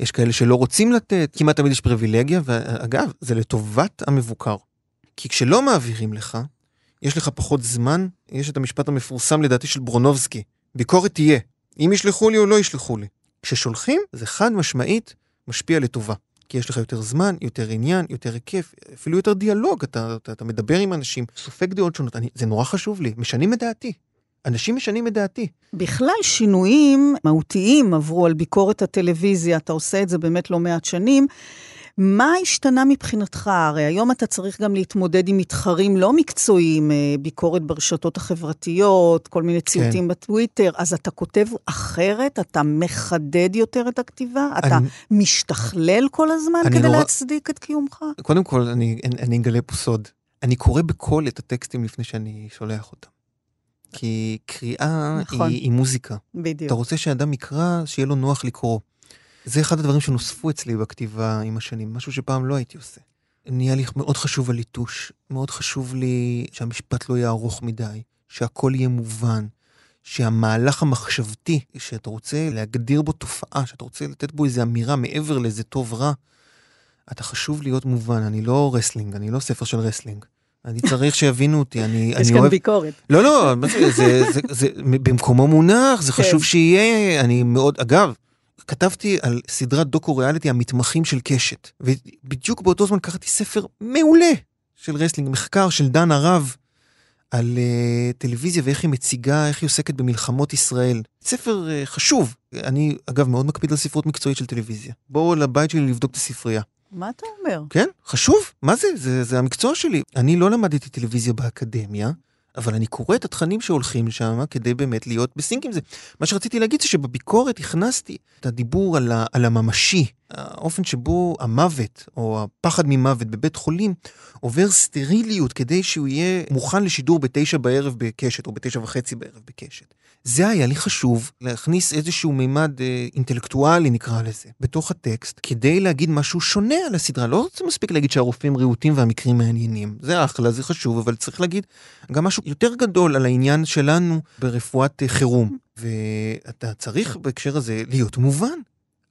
C: יש כאלה שלא רוצים לתת, כמעט תמיד יש פריבילגיה, ואגב, זה לטובת המבוקר. כי כשלא מעבירים לך, יש לך פחות זמן, יש את המשפט המפורסם לדעתי של ברונובסקי, ביקורת תהיה, אם ישלחו לי או לא ישלחו לי. כששולחים, זה חד משמעית משפיע לטובה. כי יש לך יותר זמן, יותר עניין, יותר היקף, אפילו יותר דיאלוג, אתה, אתה, אתה מדבר עם אנשים, סופג דעות שונות, אני, זה נורא חשוב לי, משנים את דעתי. אנשים משנים את דעתי.
D: בכלל, שינויים מהותיים עברו על ביקורת הטלוויזיה, אתה עושה את זה באמת לא מעט שנים. מה השתנה מבחינתך? הרי היום אתה צריך גם להתמודד עם מתחרים לא מקצועיים, אה, ביקורת ברשתות החברתיות, כל מיני ציוטים כן. בטוויטר, אז אתה כותב אחרת? אתה מחדד יותר את הכתיבה? אני... אתה משתכלל כל הזמן כדי נורא... להצדיק את קיומך?
C: קודם כל, אני, אני אגלה פה סוד. אני קורא בקול את הטקסטים לפני שאני שולח אותם. כי קריאה נכון. היא, היא מוזיקה.
D: בדיוק.
C: אתה רוצה שאדם יקרא, שיהיה לו נוח לקרוא. זה אחד הדברים שנוספו אצלי בכתיבה עם השנים, משהו שפעם לא הייתי עושה. נהיה לי מאוד חשוב הליטוש, מאוד חשוב לי שהמשפט לא יהיה ארוך מדי, שהכל יהיה מובן, שהמהלך המחשבתי, שאתה רוצה להגדיר בו תופעה, שאתה רוצה לתת בו איזו אמירה מעבר לאיזה טוב רע, אתה חשוב להיות מובן, אני לא רסלינג, אני לא ספר של רסלינג. אני צריך שיבינו אותי, אני,
D: יש כאן ביקורת.
C: לא, לא, זה, זה, זה, זה, במקומו מונח, זה חשוב כן. שיהיה, אני מאוד, אגב, כתבתי על סדרת דוקו ריאליטי המתמחים של קשת, ובדיוק באותו זמן קראתי ספר מעולה של רסלינג, מחקר של דן הרב על uh, טלוויזיה ואיך היא מציגה, איך היא עוסקת במלחמות ישראל. ספר uh, חשוב. אני, אגב, מאוד מקפיד על ספרות מקצועית של טלוויזיה. בואו לבית שלי לבדוק את הספרייה.
D: מה אתה אומר?
C: כן, חשוב. מה זה? זה, זה המקצוע שלי. אני לא למדתי טלוויזיה באקדמיה. אבל אני קורא את התכנים שהולכים שם כדי באמת להיות ב sync עם זה. מה שרציתי להגיד זה שבביקורת הכנסתי את הדיבור על, ה, על הממשי, האופן שבו המוות או הפחד ממוות בבית חולים עובר סטריליות כדי שהוא יהיה מוכן לשידור בתשע בערב בקשת או בתשע וחצי בערב בקשת. זה היה לי חשוב להכניס איזשהו מימד אה, אינטלקטואלי נקרא לזה בתוך הטקסט כדי להגיד משהו שונה על הסדרה. לא רוצה מספיק להגיד שהרופאים רהוטים והמקרים מעניינים. זה אחלה, זה חשוב, אבל צריך להגיד גם משהו יותר גדול על העניין שלנו ברפואת אה, חירום. ואתה צריך בהקשר הזה להיות מובן.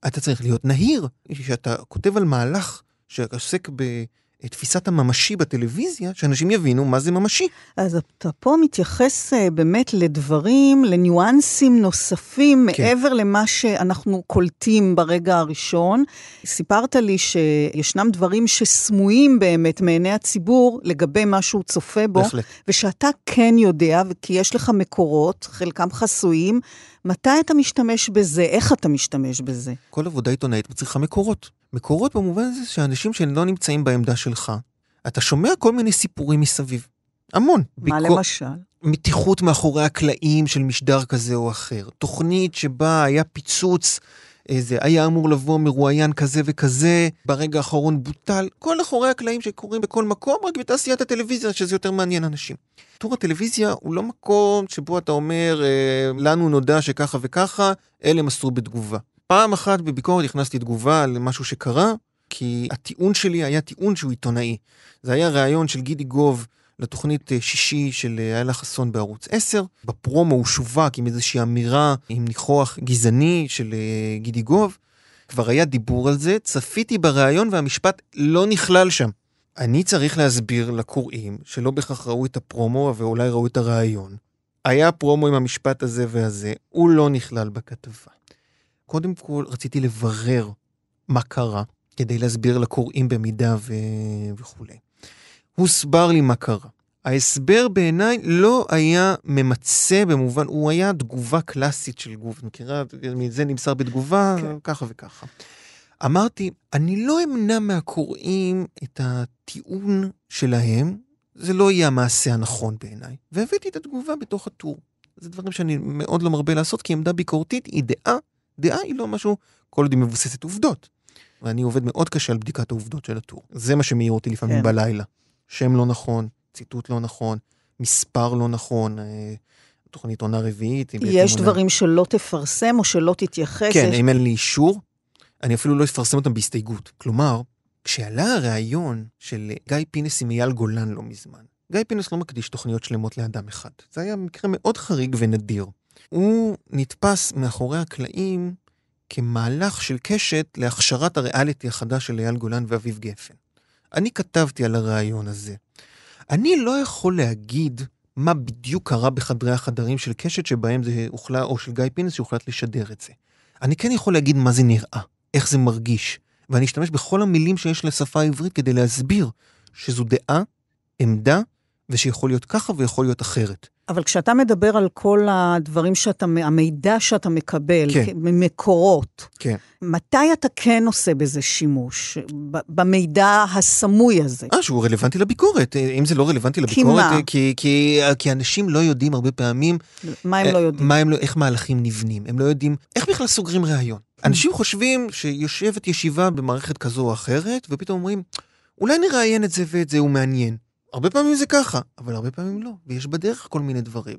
C: אתה צריך להיות נהיר. כשאתה כותב על מהלך שעוסק ב... תפיסת הממשי בטלוויזיה, שאנשים יבינו מה זה ממשי.
D: אז אתה פה מתייחס אה, באמת לדברים, לניואנסים נוספים, כן. מעבר למה שאנחנו קולטים ברגע הראשון. סיפרת לי שישנם דברים שסמויים באמת מעיני הציבור לגבי מה שהוא צופה בו, בהחלט. ושאתה כן יודע, כי יש לך מקורות, חלקם חסויים. מתי אתה משתמש בזה? איך אתה משתמש בזה?
C: כל עבודה עיתונאית מצריכה מקורות. מקורות במובן הזה שאנשים שלא נמצאים בעמדה שלך, אתה שומע כל מיני סיפורים מסביב. המון.
D: מה ביקור... למשל?
C: מתיחות מאחורי הקלעים של משדר כזה או אחר. תוכנית שבה היה פיצוץ, איזה, היה אמור לבוא מרואיין כזה וכזה, ברגע האחרון בוטל. כל אחורי הקלעים שקורים בכל מקום, רק בתעשיית הטלוויזיה, שזה יותר מעניין אנשים. טור הטלוויזיה הוא לא מקום שבו אתה אומר, אה, לנו נודע שככה וככה, אלה מסרו בתגובה. פעם אחת בביקורת הכנסתי תגובה על משהו שקרה, כי הטיעון שלי היה טיעון שהוא עיתונאי. זה היה ראיון של גידי גוב לתוכנית אה, שישי של אה, איילה חסון בערוץ 10. בפרומו הוא שווק עם איזושהי אמירה, עם ניחוח גזעני של אה, גידי גוב. כבר היה דיבור על זה, צפיתי בריאיון והמשפט לא נכלל שם. אני צריך להסביר לקוראים שלא בהכרח ראו את הפרומו ואולי ראו את הריאיון. היה פרומו עם המשפט הזה והזה, הוא לא נכלל בכתבה. קודם כל רציתי לברר מה קרה, כדי להסביר לקוראים במידה ו... וכולי. הוסבר לי מה קרה. ההסבר בעיניי לא היה ממצה במובן, הוא היה תגובה קלאסית של גוף, מכירה? מזה נמסר בתגובה, כן. ככה וככה. אמרתי, אני לא אמנע מהקוראים את הטיעון שלהם, זה לא יהיה המעשה הנכון בעיניי. והבאתי את התגובה בתוך הטור. זה דברים שאני מאוד לא מרבה לעשות, כי עמדה ביקורתית היא דעה דעה היא לא משהו, כל עוד היא מבוססת עובדות. ואני עובד מאוד קשה על בדיקת העובדות של הטור. זה מה שמעיר אותי לפעמים כן. בלילה. שם לא נכון, ציטוט לא נכון, מספר לא נכון, אה, תוכנית עונה רביעית.
D: יש דברים עונה... שלא תפרסם או שלא תתייחס.
C: כן, יש... אם אין לי אישור, אני אפילו לא אפרסם אותם בהסתייגות. כלומר, כשעלה הריאיון של גיא פינס עם אייל גולן לא מזמן, גיא פינס לא מקדיש תוכניות שלמות לאדם אחד. זה היה מקרה מאוד חריג ונדיר. הוא נתפס מאחורי הקלעים כמהלך של קשת להכשרת הריאליטי החדש של אייל גולן ואביב גפן. אני כתבתי על הרעיון הזה. אני לא יכול להגיד מה בדיוק קרה בחדרי החדרים של קשת שבהם זה הוחלט, או של גיא פינס שהוחלט לשדר את זה. אני כן יכול להגיד מה זה נראה, איך זה מרגיש, ואני אשתמש בכל המילים שיש לשפה העברית כדי להסביר שזו דעה, עמדה, ושיכול להיות ככה ויכול להיות אחרת.
D: אבל כשאתה מדבר על כל הדברים שאתה, המידע שאתה מקבל, כן. ממקורות,
C: כן.
D: מתי אתה כן עושה בזה שימוש, במידע הסמוי הזה?
C: אה, שהוא רלוונטי לביקורת. אם זה לא רלוונטי לביקורת, כי מה? כי, כי, כי אנשים לא יודעים הרבה פעמים...
D: מה הם לא יודעים?
C: מה הם לא, איך מהלכים נבנים. הם לא יודעים איך בכלל סוגרים ראיון. אנשים חושבים שיושבת ישיבה במערכת כזו או אחרת, ופתאום אומרים, אולי נראיין את זה ואת זה, הוא מעניין. הרבה פעמים זה ככה, אבל הרבה פעמים לא, ויש בדרך כל מיני דברים.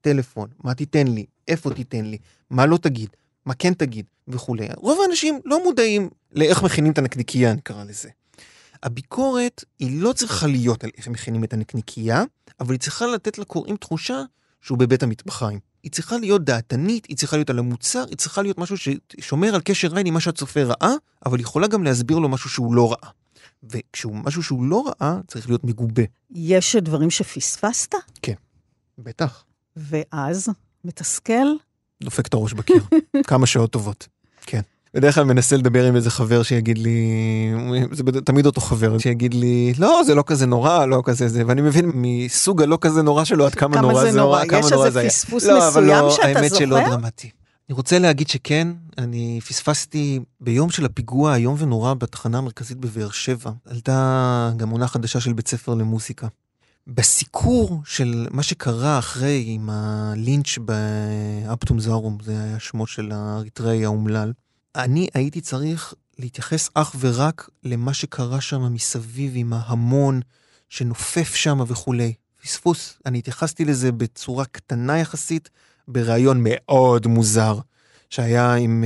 C: טלפון, מה תיתן לי, איפה תיתן לי, מה לא תגיד, מה כן תגיד, וכולי. רוב האנשים לא מודעים לאיך מכינים את הנקניקייה, נקרא לזה. הביקורת היא לא צריכה להיות על איך מכינים את הנקניקייה, אבל היא צריכה לתת לקוראים תחושה שהוא בבית המטבחיים. היא צריכה להיות דעתנית, היא צריכה להיות על המוצר, היא צריכה להיות משהו ששומר על קשר עין עם מה שהצופה ראה, אבל יכולה גם להסביר לו משהו שהוא לא ראה. וכשהוא משהו שהוא לא ראה, צריך להיות מגובה.
D: יש דברים שפספסת?
C: כן, בטח.
D: ואז, מתסכל?
C: דופק את הראש בקיר. כמה שעות טובות, כן. בדרך כלל מנסה לדבר עם איזה חבר שיגיד לי, זה תמיד אותו חבר, שיגיד לי, לא, זה לא כזה נורא, לא כזה זה, ואני מבין מסוג הלא כזה נורא שלו עד כמה, כמה נורא זה נורא,
D: כמה נורא זה היה. יש איזה פספוס לא, מסוים לא, שאתה זוכר?
C: האמת שלא דרמטי. אני רוצה להגיד שכן, אני פספסתי ביום של הפיגוע איום ונורא בתחנה המרכזית בבאר שבע. עלתה גם עונה חדשה של בית ספר למוזיקה. בסיקור של מה שקרה אחרי עם הלינץ' באפטום זרום, זה היה שמו של האריתראי האומלל, אני הייתי צריך להתייחס אך ורק למה שקרה שם מסביב עם ההמון שנופף שם וכולי. פספוס. אני התייחסתי לזה בצורה קטנה יחסית, בריאיון מאוד מוזר, שהיה עם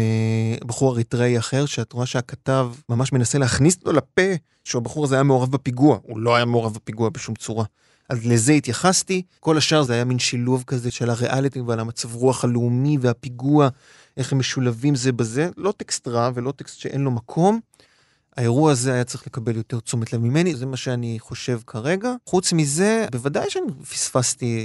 C: uh, בחור אריתראי אחר, שאת רואה שהכתב ממש מנסה להכניס אותו לפה שהבחור הזה היה מעורב בפיגוע. הוא לא היה מעורב בפיגוע בשום צורה. אז לזה התייחסתי, כל השאר זה היה מין שילוב כזה של הריאליטי ועל המצב רוח הלאומי והפיגוע, איך הם משולבים זה בזה, לא טקסט רע ולא טקסט שאין לו מקום. האירוע הזה היה צריך לקבל יותר תשומת לב ממני, זה מה שאני חושב כרגע. חוץ מזה, בוודאי שאני פספסתי,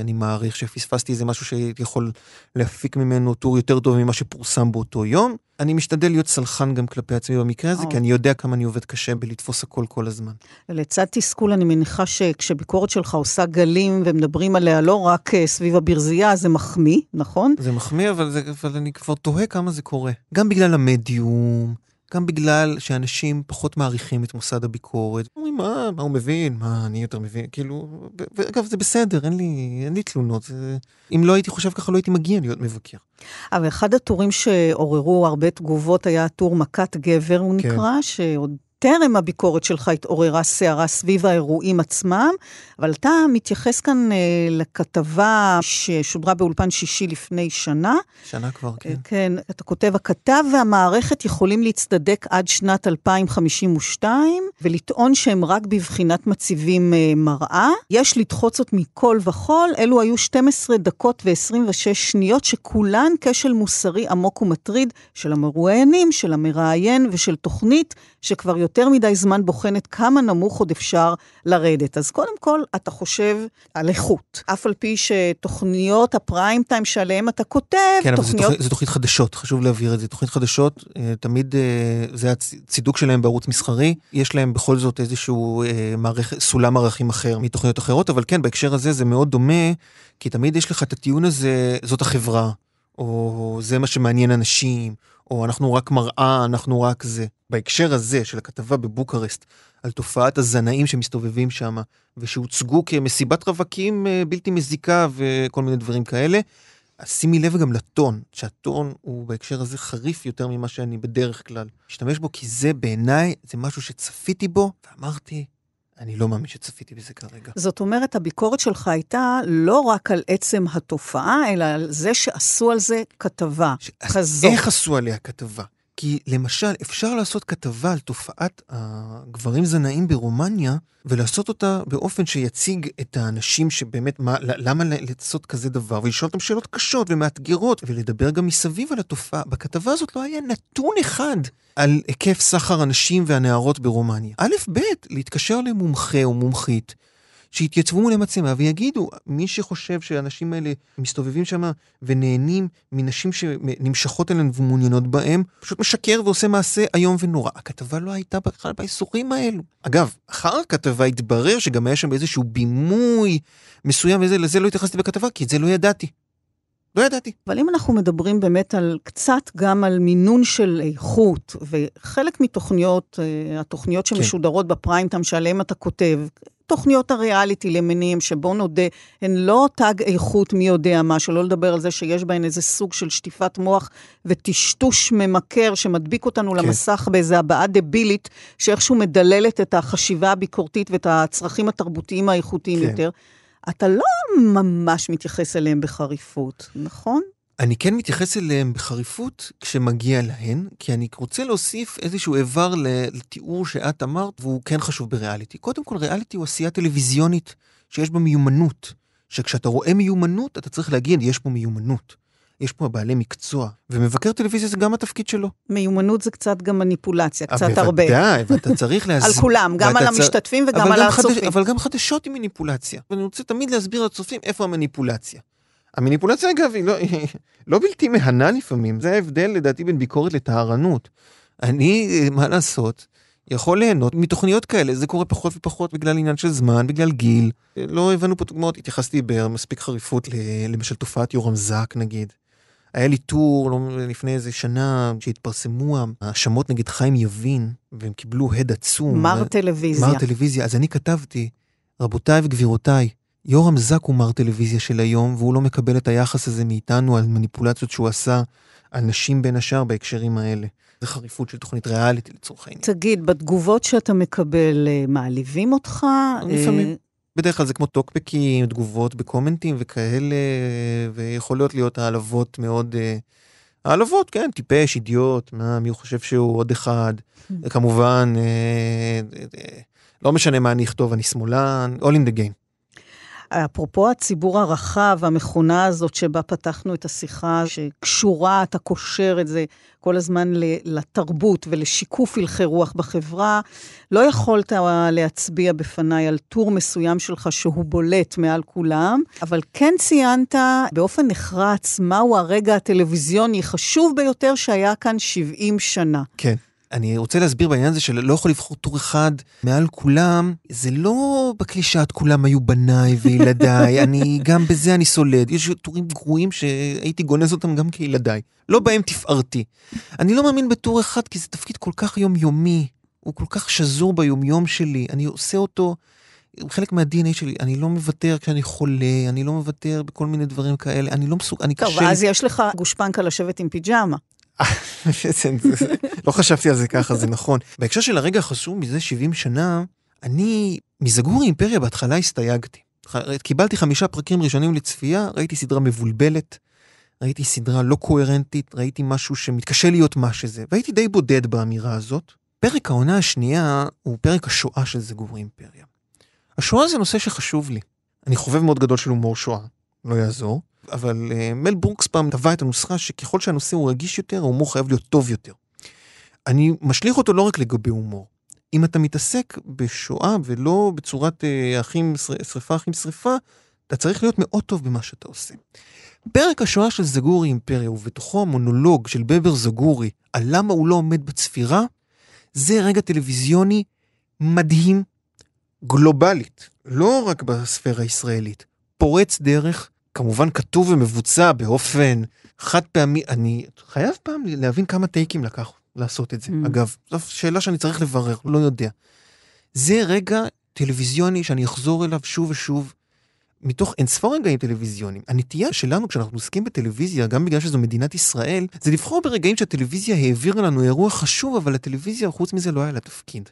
C: אני מעריך שפספסתי איזה משהו שהייתי יכול להפיק ממנו טור יותר טוב ממה שפורסם באותו יום. אני משתדל להיות סלחן גם כלפי עצמי במקרה הזה, כי אני יודע כמה אני עובד קשה בלתפוס הכל כל הזמן.
D: לצד תסכול, אני מניחה שכשביקורת שלך עושה גלים ומדברים עליה לא רק אה, סביב הברזייה, זה מחמיא, נכון?
C: זה מחמיא, אבל, זה, אבל אני כבר תוהה כמה זה קורה. גם בגלל המדיום, גם בגלל שאנשים פחות מעריכים את מוסד הביקורת. אומרים, מה, מה הוא מבין? מה, אני יותר מבין? כאילו, ואגב, זה בסדר, אין לי, אין לי תלונות. זה... אם לא הייתי חושב ככה, לא הייתי מגיע להיות מבקר.
D: אבל אחד הטורים שעוררו הרבה תגובות היה הטור מכת גבר, הוא כן. נקרא, שעוד טרם הביקורת שלך התעוררה סערה סביב האירועים עצמם, אבל אתה מתייחס כאן אה, לכתבה ששודרה באולפן שישי לפני שנה.
C: שנה כבר, כן.
D: אה, כן, אתה כותב, הכתב והמערכת יכולים להצטדק עד שנת 2052, ולטעון שהם רק בבחינת מציבים אה, מראה. יש לדחוץ זאת מכל וכול, אלו היו 12 דקות ו-26 שניות שכולן כשל מוסרי עמוק ומטריד של המרואיינים, של המראיין ושל תוכנית שכבר יותר מדי זמן בוחנת כמה נמוך עוד אפשר לרדת. אז קודם כל, אתה חושב על איכות. אף על פי שתוכניות הפריים טיים שעליהן אתה כותב,
C: כן, תוכניות... כן, אבל זו תוכנית חדשות, חשוב להבהיר את זה. תוכנית חדשות, אה, תמיד אה, זה הצידוק שלהם בערוץ מסחרי. יש להם בכל זאת איזשהו אה, מערכ... סולם ערכים אחר מתוכניות אחרות, אבל כן, בהקשר הזה זה מאוד דומה, כי תמיד יש לך את הטיעון הזה, זאת החברה, או זה מה שמעניין אנשים, או אנחנו רק מראה, אנחנו רק זה. בהקשר הזה של הכתבה בבוקרשט, על תופעת הזנאים שמסתובבים שם, ושהוצגו כמסיבת רווקים אה, בלתי מזיקה וכל מיני דברים כאלה, אז שימי לב גם לטון, שהטון הוא בהקשר הזה חריף יותר ממה שאני בדרך כלל משתמש בו, כי זה בעיניי, זה משהו שצפיתי בו, ואמרתי, אני לא מאמין שצפיתי בזה כרגע.
D: זאת אומרת, הביקורת שלך הייתה לא רק על עצם התופעה, אלא על זה שעשו על זה כתבה ש... כזאת.
C: איך עשו עליה כתבה? כי למשל, אפשר לעשות כתבה על תופעת הגברים זנאים ברומניה, ולעשות אותה באופן שיציג את האנשים שבאמת, מה, למה לעשות כזה דבר, ולשאול אותם שאלות קשות ומאתגרות, ולדבר גם מסביב על התופעה. בכתבה הזאת לא היה נתון אחד על היקף סחר הנשים והנערות ברומניה. א', ב', להתקשר למומחה או מומחית. שיתייצבו מול המצלמה ויגידו, מי שחושב שהאנשים האלה מסתובבים שם ונהנים מנשים שנמשכות אליהן ומעוניינות בהם, פשוט משקר ועושה מעשה איום ונורא. הכתבה לא הייתה בכלל באיסורים האלו. אגב, אחר הכתבה התברר שגם היה שם איזשהו בימוי מסוים וזה, לזה לא התייחסתי בכתבה, כי את זה לא ידעתי. לא ידעתי.
D: אבל אם אנחנו מדברים באמת על קצת גם על מינון של איכות, וחלק מתוכניות, אה, התוכניות כן. שמשודרות כן. בפריים טיים שעליהן אתה כותב, תוכניות הריאליטי למיניהם, שבואו נודה, הן לא תג איכות מי יודע מה, שלא לדבר על זה שיש בהן איזה סוג של שטיפת מוח וטשטוש ממכר שמדביק אותנו כן. למסך באיזה הבעה דבילית, שאיכשהו מדללת את החשיבה הביקורתית ואת הצרכים התרבותיים האיכותיים כן. יותר. אתה לא ממש מתייחס אליהם בחריפות, נכון?
C: אני כן מתייחס אליהם בחריפות כשמגיע להן, כי אני רוצה להוסיף איזשהו איבר לתיאור שאת אמרת, והוא כן חשוב בריאליטי. קודם כל, ריאליטי הוא עשייה טלוויזיונית שיש בה מיומנות. שכשאתה רואה מיומנות, אתה צריך להגיד, יש פה מיומנות. יש פה בעלי מקצוע, ומבקר טלוויזיה זה גם התפקיד שלו.
D: מיומנות זה קצת גם מניפולציה, קצת בוודאי, הרבה.
C: בוודאי, ואתה צריך להסביר.
D: על כולם, גם על המשתתפים וגם על הצופים.
C: אבל גם חדשות היא מניפולציה. ואני רוצה תמיד להסביר לצופים איפה המניפולציה. המניפולציה אגב היא לא, היא לא בלתי מהנה לפעמים, זה ההבדל לדעתי בין ביקורת לטהרנות. אני, מה לעשות, יכול ליהנות מתוכניות כאלה, זה קורה פחות ופחות בגלל עניין של זמן, בגלל גיל. לא הבנו פה דוגמאות, התייחסתי במספיק חריפות למשל תופעת יורם זק נגיד. היה לי טור לא, לפני איזה שנה שהתפרסמו האשמות נגד חיים יבין, והם קיבלו הד עצום.
D: מר טלוויזיה.
C: מר טלוויזיה, אז אני כתבתי, רבותיי וגבירותיי, יורם זק הוא מר טלוויזיה של היום, והוא לא מקבל את היחס הזה מאיתנו על מניפולציות שהוא עשה על נשים בין השאר בהקשרים האלה. זה חריפות של תוכנית ריאליטי לצורך העניין.
D: תגיד, בתגובות שאתה מקבל, אה, מעליבים אותך?
C: לפעמים. אה, בדרך כלל זה כמו טוקבקים, תגובות בקומנטים וכאלה, ויכולות להיות העלבות מאוד... אה, העלבות, כן, טיפש, אידיוט, מה, מי הוא חושב שהוא עוד אחד. Hmm. כמובן, לא משנה מה אני אכתוב, אני שמאלן, all in the game.
D: אפרופו הציבור הרחב, המכונה הזאת שבה פתחנו את השיחה, שקשורה, אתה קושר את זה כל הזמן לתרבות ולשיקוף הלכי רוח בחברה, לא יכולת להצביע בפניי על טור מסוים שלך שהוא בולט מעל כולם, אבל כן ציינת באופן נחרץ מהו הרגע הטלוויזיוני החשוב ביותר שהיה כאן 70 שנה.
C: כן. אני רוצה להסביר בעניין הזה שלא יכול לבחור טור אחד מעל כולם, זה לא בקלישאת כולם היו בניי וילדיי, אני, גם בזה אני סולד. יש טורים גרועים שהייתי גונז אותם גם כילדיי. לא בהם תפארתי. אני לא מאמין בטור אחד כי זה תפקיד כל כך יומיומי, הוא כל כך שזור ביומיום שלי, אני עושה אותו... חלק מה-DNA שלי, אני לא מוותר כשאני חולה, אני לא מוותר בכל מיני דברים כאלה, אני לא מסוג... אני
D: קשה... טוב, אז יש לך גושפנקה לשבת עם פיג'מה.
C: לא חשבתי על זה ככה, זה נכון. בהקשר של הרגע החשוב מזה 70 שנה, אני מזגורי אימפריה בהתחלה הסתייגתי. קיבלתי חמישה פרקים ראשונים לצפייה, ראיתי סדרה מבולבלת, ראיתי סדרה לא קוהרנטית, ראיתי משהו שמתקשה להיות מה שזה, והייתי די בודד באמירה הזאת. פרק העונה השנייה הוא פרק השואה של זגורי אימפריה. השואה זה נושא שחשוב לי. אני חובב מאוד גדול של הומור שואה, לא יעזור. אבל uh, מל ברוקס פעם טבע את הנוסחה שככל שהנושא הוא רגיש יותר, ההומור חייב להיות טוב יותר. אני משליך אותו לא רק לגבי הומור. אם אתה מתעסק בשואה ולא בצורת uh, אחים, שריפה אחים שריפה, אתה צריך להיות מאוד טוב במה שאתה עושה. פרק השואה של זגורי אימפריה, ובתוכו המונולוג של בבר זגורי על למה הוא לא עומד בצפירה, זה רגע טלוויזיוני מדהים, גלובלית, לא רק בספירה הישראלית, פורץ דרך, כמובן כתוב ומבוצע באופן חד פעמי. אני חייב פעם להבין כמה טייקים לקח לעשות את זה. Mm. אגב, זו שאלה שאני צריך לברר, לא יודע. זה רגע טלוויזיוני שאני אחזור אליו שוב ושוב, מתוך אינספור רגעים טלוויזיוניים. הנטייה שלנו כשאנחנו עוסקים בטלוויזיה, גם בגלל שזו מדינת ישראל, זה לבחור ברגעים שהטלוויזיה העבירה לנו אירוע חשוב, אבל לטלוויזיה, חוץ מזה, לא היה לה תפקיד.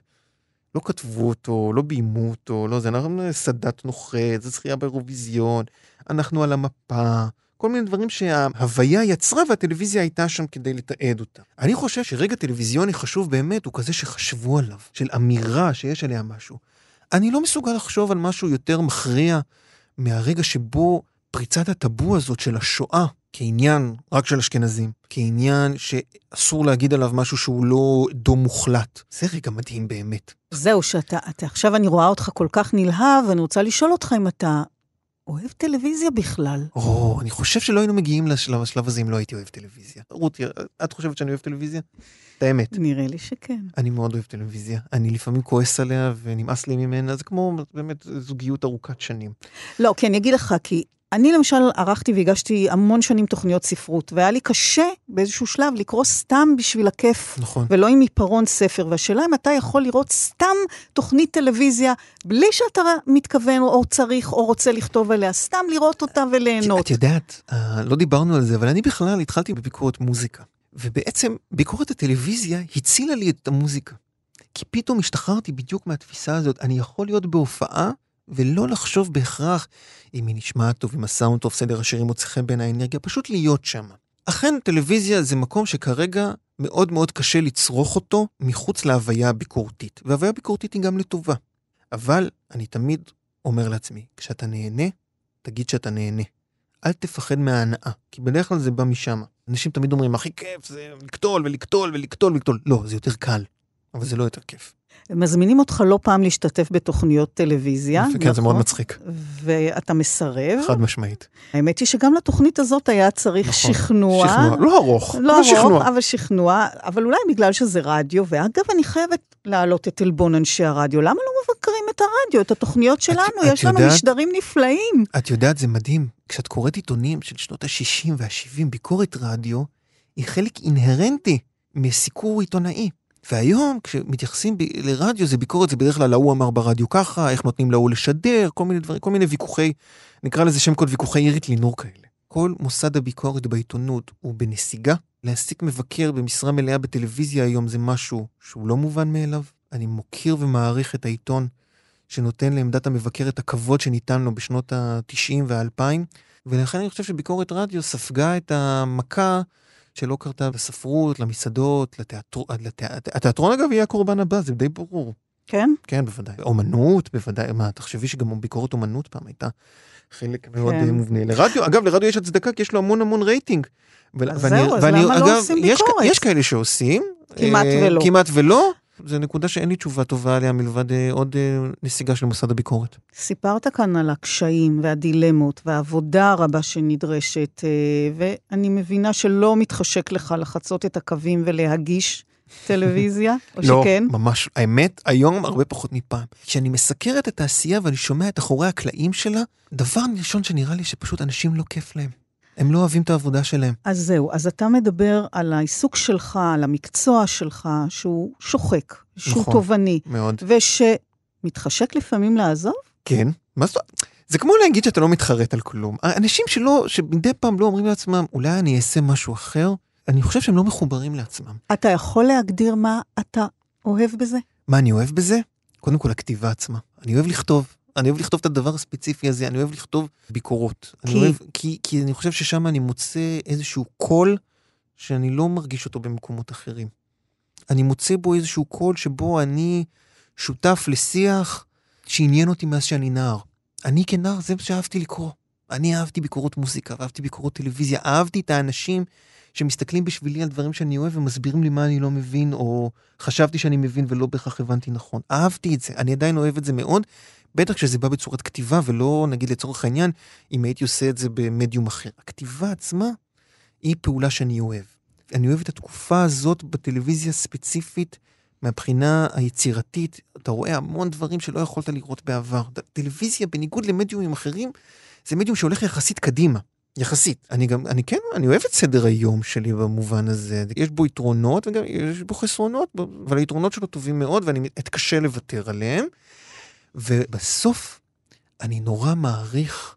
C: לא כתבו אותו, לא ביימו אותו, לא זה, אנחנו סאדאת נוחת, זה זכייה באירוויזיון, אנחנו על המפה, כל מיני דברים שההוויה יצרה והטלוויזיה הייתה שם כדי לתעד אותה. אני חושב שרגע טלוויזיוני חשוב באמת הוא כזה שחשבו עליו, של אמירה שיש עליה משהו. אני לא מסוגל לחשוב על משהו יותר מכריע מהרגע שבו פריצת הטאבו הזאת של השואה כעניין רק של אשכנזים, כעניין שאסור להגיד עליו משהו שהוא לא דו מוחלט. זה רגע מדהים באמת.
D: זהו, שאתה, אתה, עכשיו אני רואה אותך כל כך נלהב, ואני רוצה לשאול אותך אם אתה אוהב טלוויזיה בכלל.
C: או, אני חושב שלא היינו מגיעים לשלב השלב הזה אם לא הייתי אוהב טלוויזיה. רותי, את חושבת שאני אוהב טלוויזיה? את האמת.
D: נראה לי שכן.
C: אני מאוד אוהב טלוויזיה. אני לפעמים כועס עליה ונמאס לי ממנה, זה כמו באמת זוגיות ארוכת שנים.
D: לא, כי אני אגיד לך, כי אני למשל ערכתי והגשתי המון שנים תוכניות ספרות, והיה לי קשה באיזשהו שלב לקרוא סתם בשביל הכיף,
C: נכון.
D: ולא עם עיפרון ספר. והשאלה אם אתה יכול לראות סתם תוכנית טלוויזיה, בלי שאתה מתכוון או צריך או רוצה לכתוב עליה, סתם לראות אותה וליהנות.
C: את יודעת, אה, לא דיברנו על זה, אבל אני בכלל התחלתי בביקורת מוזיקה. ובעצם ביקורת הטלוויזיה הצילה לי את המוזיקה. כי פתאום השתחררתי בדיוק מהתפיסה הזאת, אני יכול להיות בהופעה ולא לחשוב בהכרח אם היא נשמעת טוב, אם הסאונד טוב, סדר השירים מוצא חן בין האנרגיה, פשוט להיות שם. אכן, טלוויזיה זה מקום שכרגע מאוד מאוד קשה לצרוך אותו מחוץ להוויה הביקורתית, והוויה הביקורתית היא גם לטובה. אבל אני תמיד אומר לעצמי, כשאתה נהנה, תגיד שאתה נהנה. אל תפחד מההנאה, כי בדרך כלל זה בא משם. אנשים תמיד אומרים, הכי כיף זה לקטול ולקטול ולקטול ולקטול. לא, זה יותר קל, אבל זה לא יותר כיף.
D: מזמינים אותך לא פעם להשתתף בתוכניות טלוויזיה.
C: כן, נכון? זה מאוד מצחיק.
D: ואתה מסרב.
C: חד משמעית.
D: האמת היא שגם לתוכנית הזאת היה צריך נכון, שכנוע.
C: שכנוע, לא ארוך,
D: לא ארוך, שכנוע. אבל שכנוע, אבל אולי בגלל שזה רדיו, ואגב, אני חייבת להעלות את עלבון אנשי הרדיו. למה לא מבקרים את הרדיו, את התוכניות שלנו? את, יש את לנו יודעת, משדרים נפלאים.
C: את יודעת, זה מדהים. כשאת קוראת עיתונים של שנות ה-60 וה-70, ביקורת רדיו היא חלק אינהרנטי מסיקור עיתונאי. והיום, כשמתייחסים ב- לרדיו, זה ביקורת, זה בדרך כלל ההוא אמר ברדיו ככה, איך נותנים להוא לשדר, כל מיני דברים, כל מיני ויכוחי, נקרא לזה שם קוד ויכוחי עירית לינור כאלה. כל מוסד הביקורת בעיתונות הוא בנסיגה. להעסיק מבקר במשרה מלאה בטלוויזיה היום זה משהו שהוא לא מובן מאליו. אני מוקיר ומעריך את העיתון שנותן לעמדת המבקר את הכבוד שניתן לו בשנות ה-90 וה-2000, ולכן אני חושב שביקורת רדיו ספגה את המכה שלא קרתה בספרות, למסעדות, לתיאטרון, לתיאט... התיאטרון אגב יהיה הקורבן הבא, זה די ברור.
D: כן?
C: כן, בוודאי. אומנות, בוודאי. מה, תחשבי שגם ביקורת אומנות פעם הייתה חלק מאוד כן. מובנה. לרדיו, אגב, לרדיו יש הצדקה כי יש לו המון המון רייטינג.
D: אז ואני, זהו, אז ואני, למה לא אגב, לא עושים ביקורת?
C: יש, יש כאלה שעושים.
D: כמעט אה, ולא.
C: כמעט ולא. זו נקודה שאין לי תשובה טובה עליה מלבד אה, עוד אה, נסיגה של מוסד הביקורת.
D: סיפרת כאן על הקשיים והדילמות והעבודה הרבה שנדרשת, אה, ואני מבינה שלא מתחשק לך לחצות את הקווים ולהגיש טלוויזיה, או
C: לא,
D: שכן?
C: לא, ממש, האמת, היום הרבה פחות מפעם. כשאני מסקר את התעשייה ואני שומע את אחורי הקלעים שלה, דבר ראשון שנראה לי שפשוט אנשים לא כיף להם. הם לא אוהבים את העבודה שלהם.
D: אז זהו, אז אתה מדבר על העיסוק שלך, על המקצוע שלך, שהוא שוחק, שהוא נכון, תובעני.
C: מאוד.
D: ושמתחשק לפעמים לעזוב?
C: כן. מה זאת אומרת? זה כמו להגיד שאתה לא מתחרט על כלום. אנשים שלא, שמדי פעם לא אומרים לעצמם, אולי אני אעשה משהו אחר, אני חושב שהם לא מחוברים לעצמם.
D: אתה יכול להגדיר מה אתה אוהב בזה?
C: מה אני אוהב בזה? קודם כל, הכתיבה עצמה. אני אוהב לכתוב. אני אוהב לכתוב את הדבר הספציפי הזה, אני אוהב לכתוב ביקורות.
D: כי?
C: אני אוהב, כי, כי אני חושב ששם אני מוצא איזשהו קול שאני לא מרגיש אותו במקומות אחרים. אני מוצא בו איזשהו קול שבו אני שותף לשיח שעניין אותי מאז שאני נער. אני כנער, זה מה שאהבתי לקרוא. אני אהבתי ביקורות מוזיקה, ואהבתי ביקורות טלוויזיה, אהבתי את האנשים שמסתכלים בשבילי על דברים שאני אוהב ומסבירים לי מה אני לא מבין, או חשבתי שאני מבין ולא בהכרח הבנתי נכון. אהבתי את זה, אני עדיין אוהב את זה מאוד, בטח כשזה בא בצורת כתיבה, ולא נגיד לצורך העניין, אם הייתי עושה את זה במדיום אחר. הכתיבה עצמה היא פעולה שאני אוהב. אני אוהב את התקופה הזאת בטלוויזיה ספציפית, מהבחינה היצירתית, אתה רואה המון דברים שלא יכולת לראות בעבר. טלוויזיה, בניגוד למדיומים אחרים, זה מדיום שהולך יחסית קדימה. יחסית. אני גם, אני כן, אני אוהב את סדר היום שלי במובן הזה. יש בו יתרונות וגם יש בו חסרונות, אבל היתרונות שלו טובים מאוד ואני אתקשה לוותר עליהם. ובסוף, אני נורא מעריך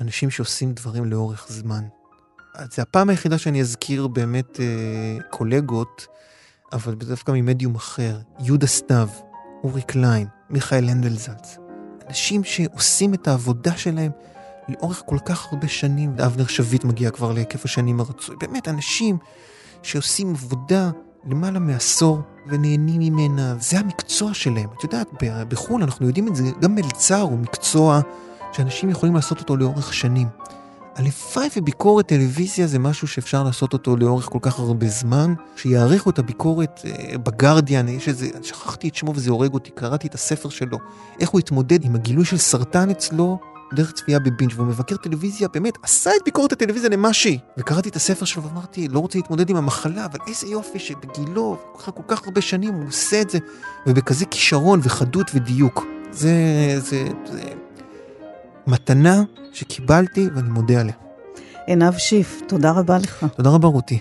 C: אנשים שעושים דברים לאורך זמן. זה הפעם היחידה שאני אזכיר באמת אה, קולגות, אבל דווקא ממדיום אחר, יהודה סתיו, אורי קליין, מיכאל הנדלזלץ. אנשים שעושים את העבודה שלהם לאורך כל כך הרבה שנים. אבנר שביט מגיע כבר להיקף השנים הרצוי. באמת, אנשים שעושים עבודה למעלה מעשור ונהנים ממנה, זה המקצוע שלהם. את יודעת, בחו"ל אנחנו יודעים את זה, גם מלצר הוא מקצוע שאנשים יכולים לעשות אותו לאורך שנים. הלוואי וביקורת טלוויזיה זה משהו שאפשר לעשות אותו לאורך כל כך הרבה זמן, שיעריכו את הביקורת אה, בגרדיאן, יש איזה, שכחתי את שמו וזה הורג אותי, קראתי את הספר שלו, איך הוא התמודד עם הגילוי של סרטן אצלו דרך צפייה בבינג' והוא מבקר טלוויזיה, באמת, עשה את ביקורת הטלוויזיה למה שהיא. וקראתי את הספר שלו ואמרתי, לא רוצה להתמודד עם המחלה, אבל איזה יופי שבגילו, כל כל כך הרבה שנים הוא עושה את זה, ובכזה כישרון וחדות ודיוק. זה, זה, זה מתנה שקיבלתי ואני מודה עליה.
D: עינב שיף, תודה רבה לך.
C: תודה רבה רותי.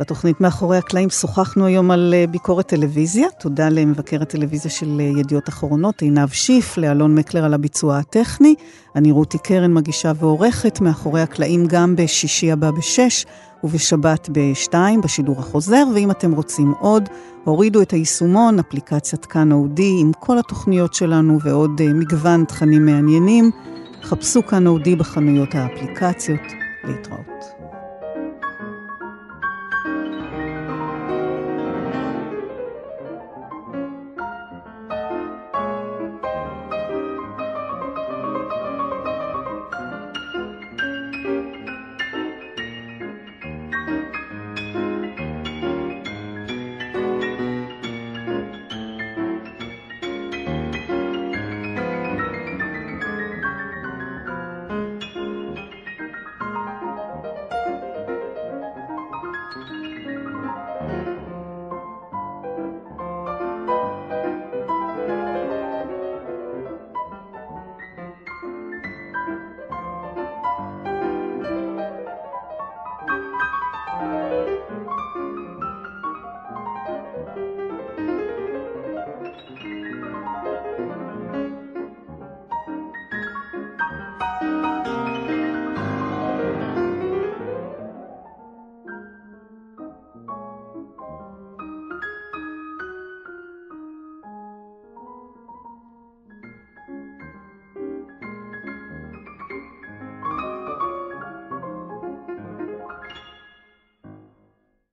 D: בתוכנית מאחורי הקלעים שוחחנו היום על אה, ביקורת טלוויזיה. תודה למבקר הטלוויזיה של אה, ידיעות אחרונות, עינב שיף, לאלון מקלר על הביצוע הטכני. אני רותי קרן, מגישה ועורכת, מאחורי הקלעים גם בשישי הבא בשש ובשבת בשתיים, בשידור החוזר. ואם אתם רוצים עוד, הורידו את היישומון, אפליקציית כאן אודי, עם כל התוכניות שלנו ועוד אה, מגוון תכנים מעניינים. חפשו כאן אודי בחנויות האפליקציות. להתראות.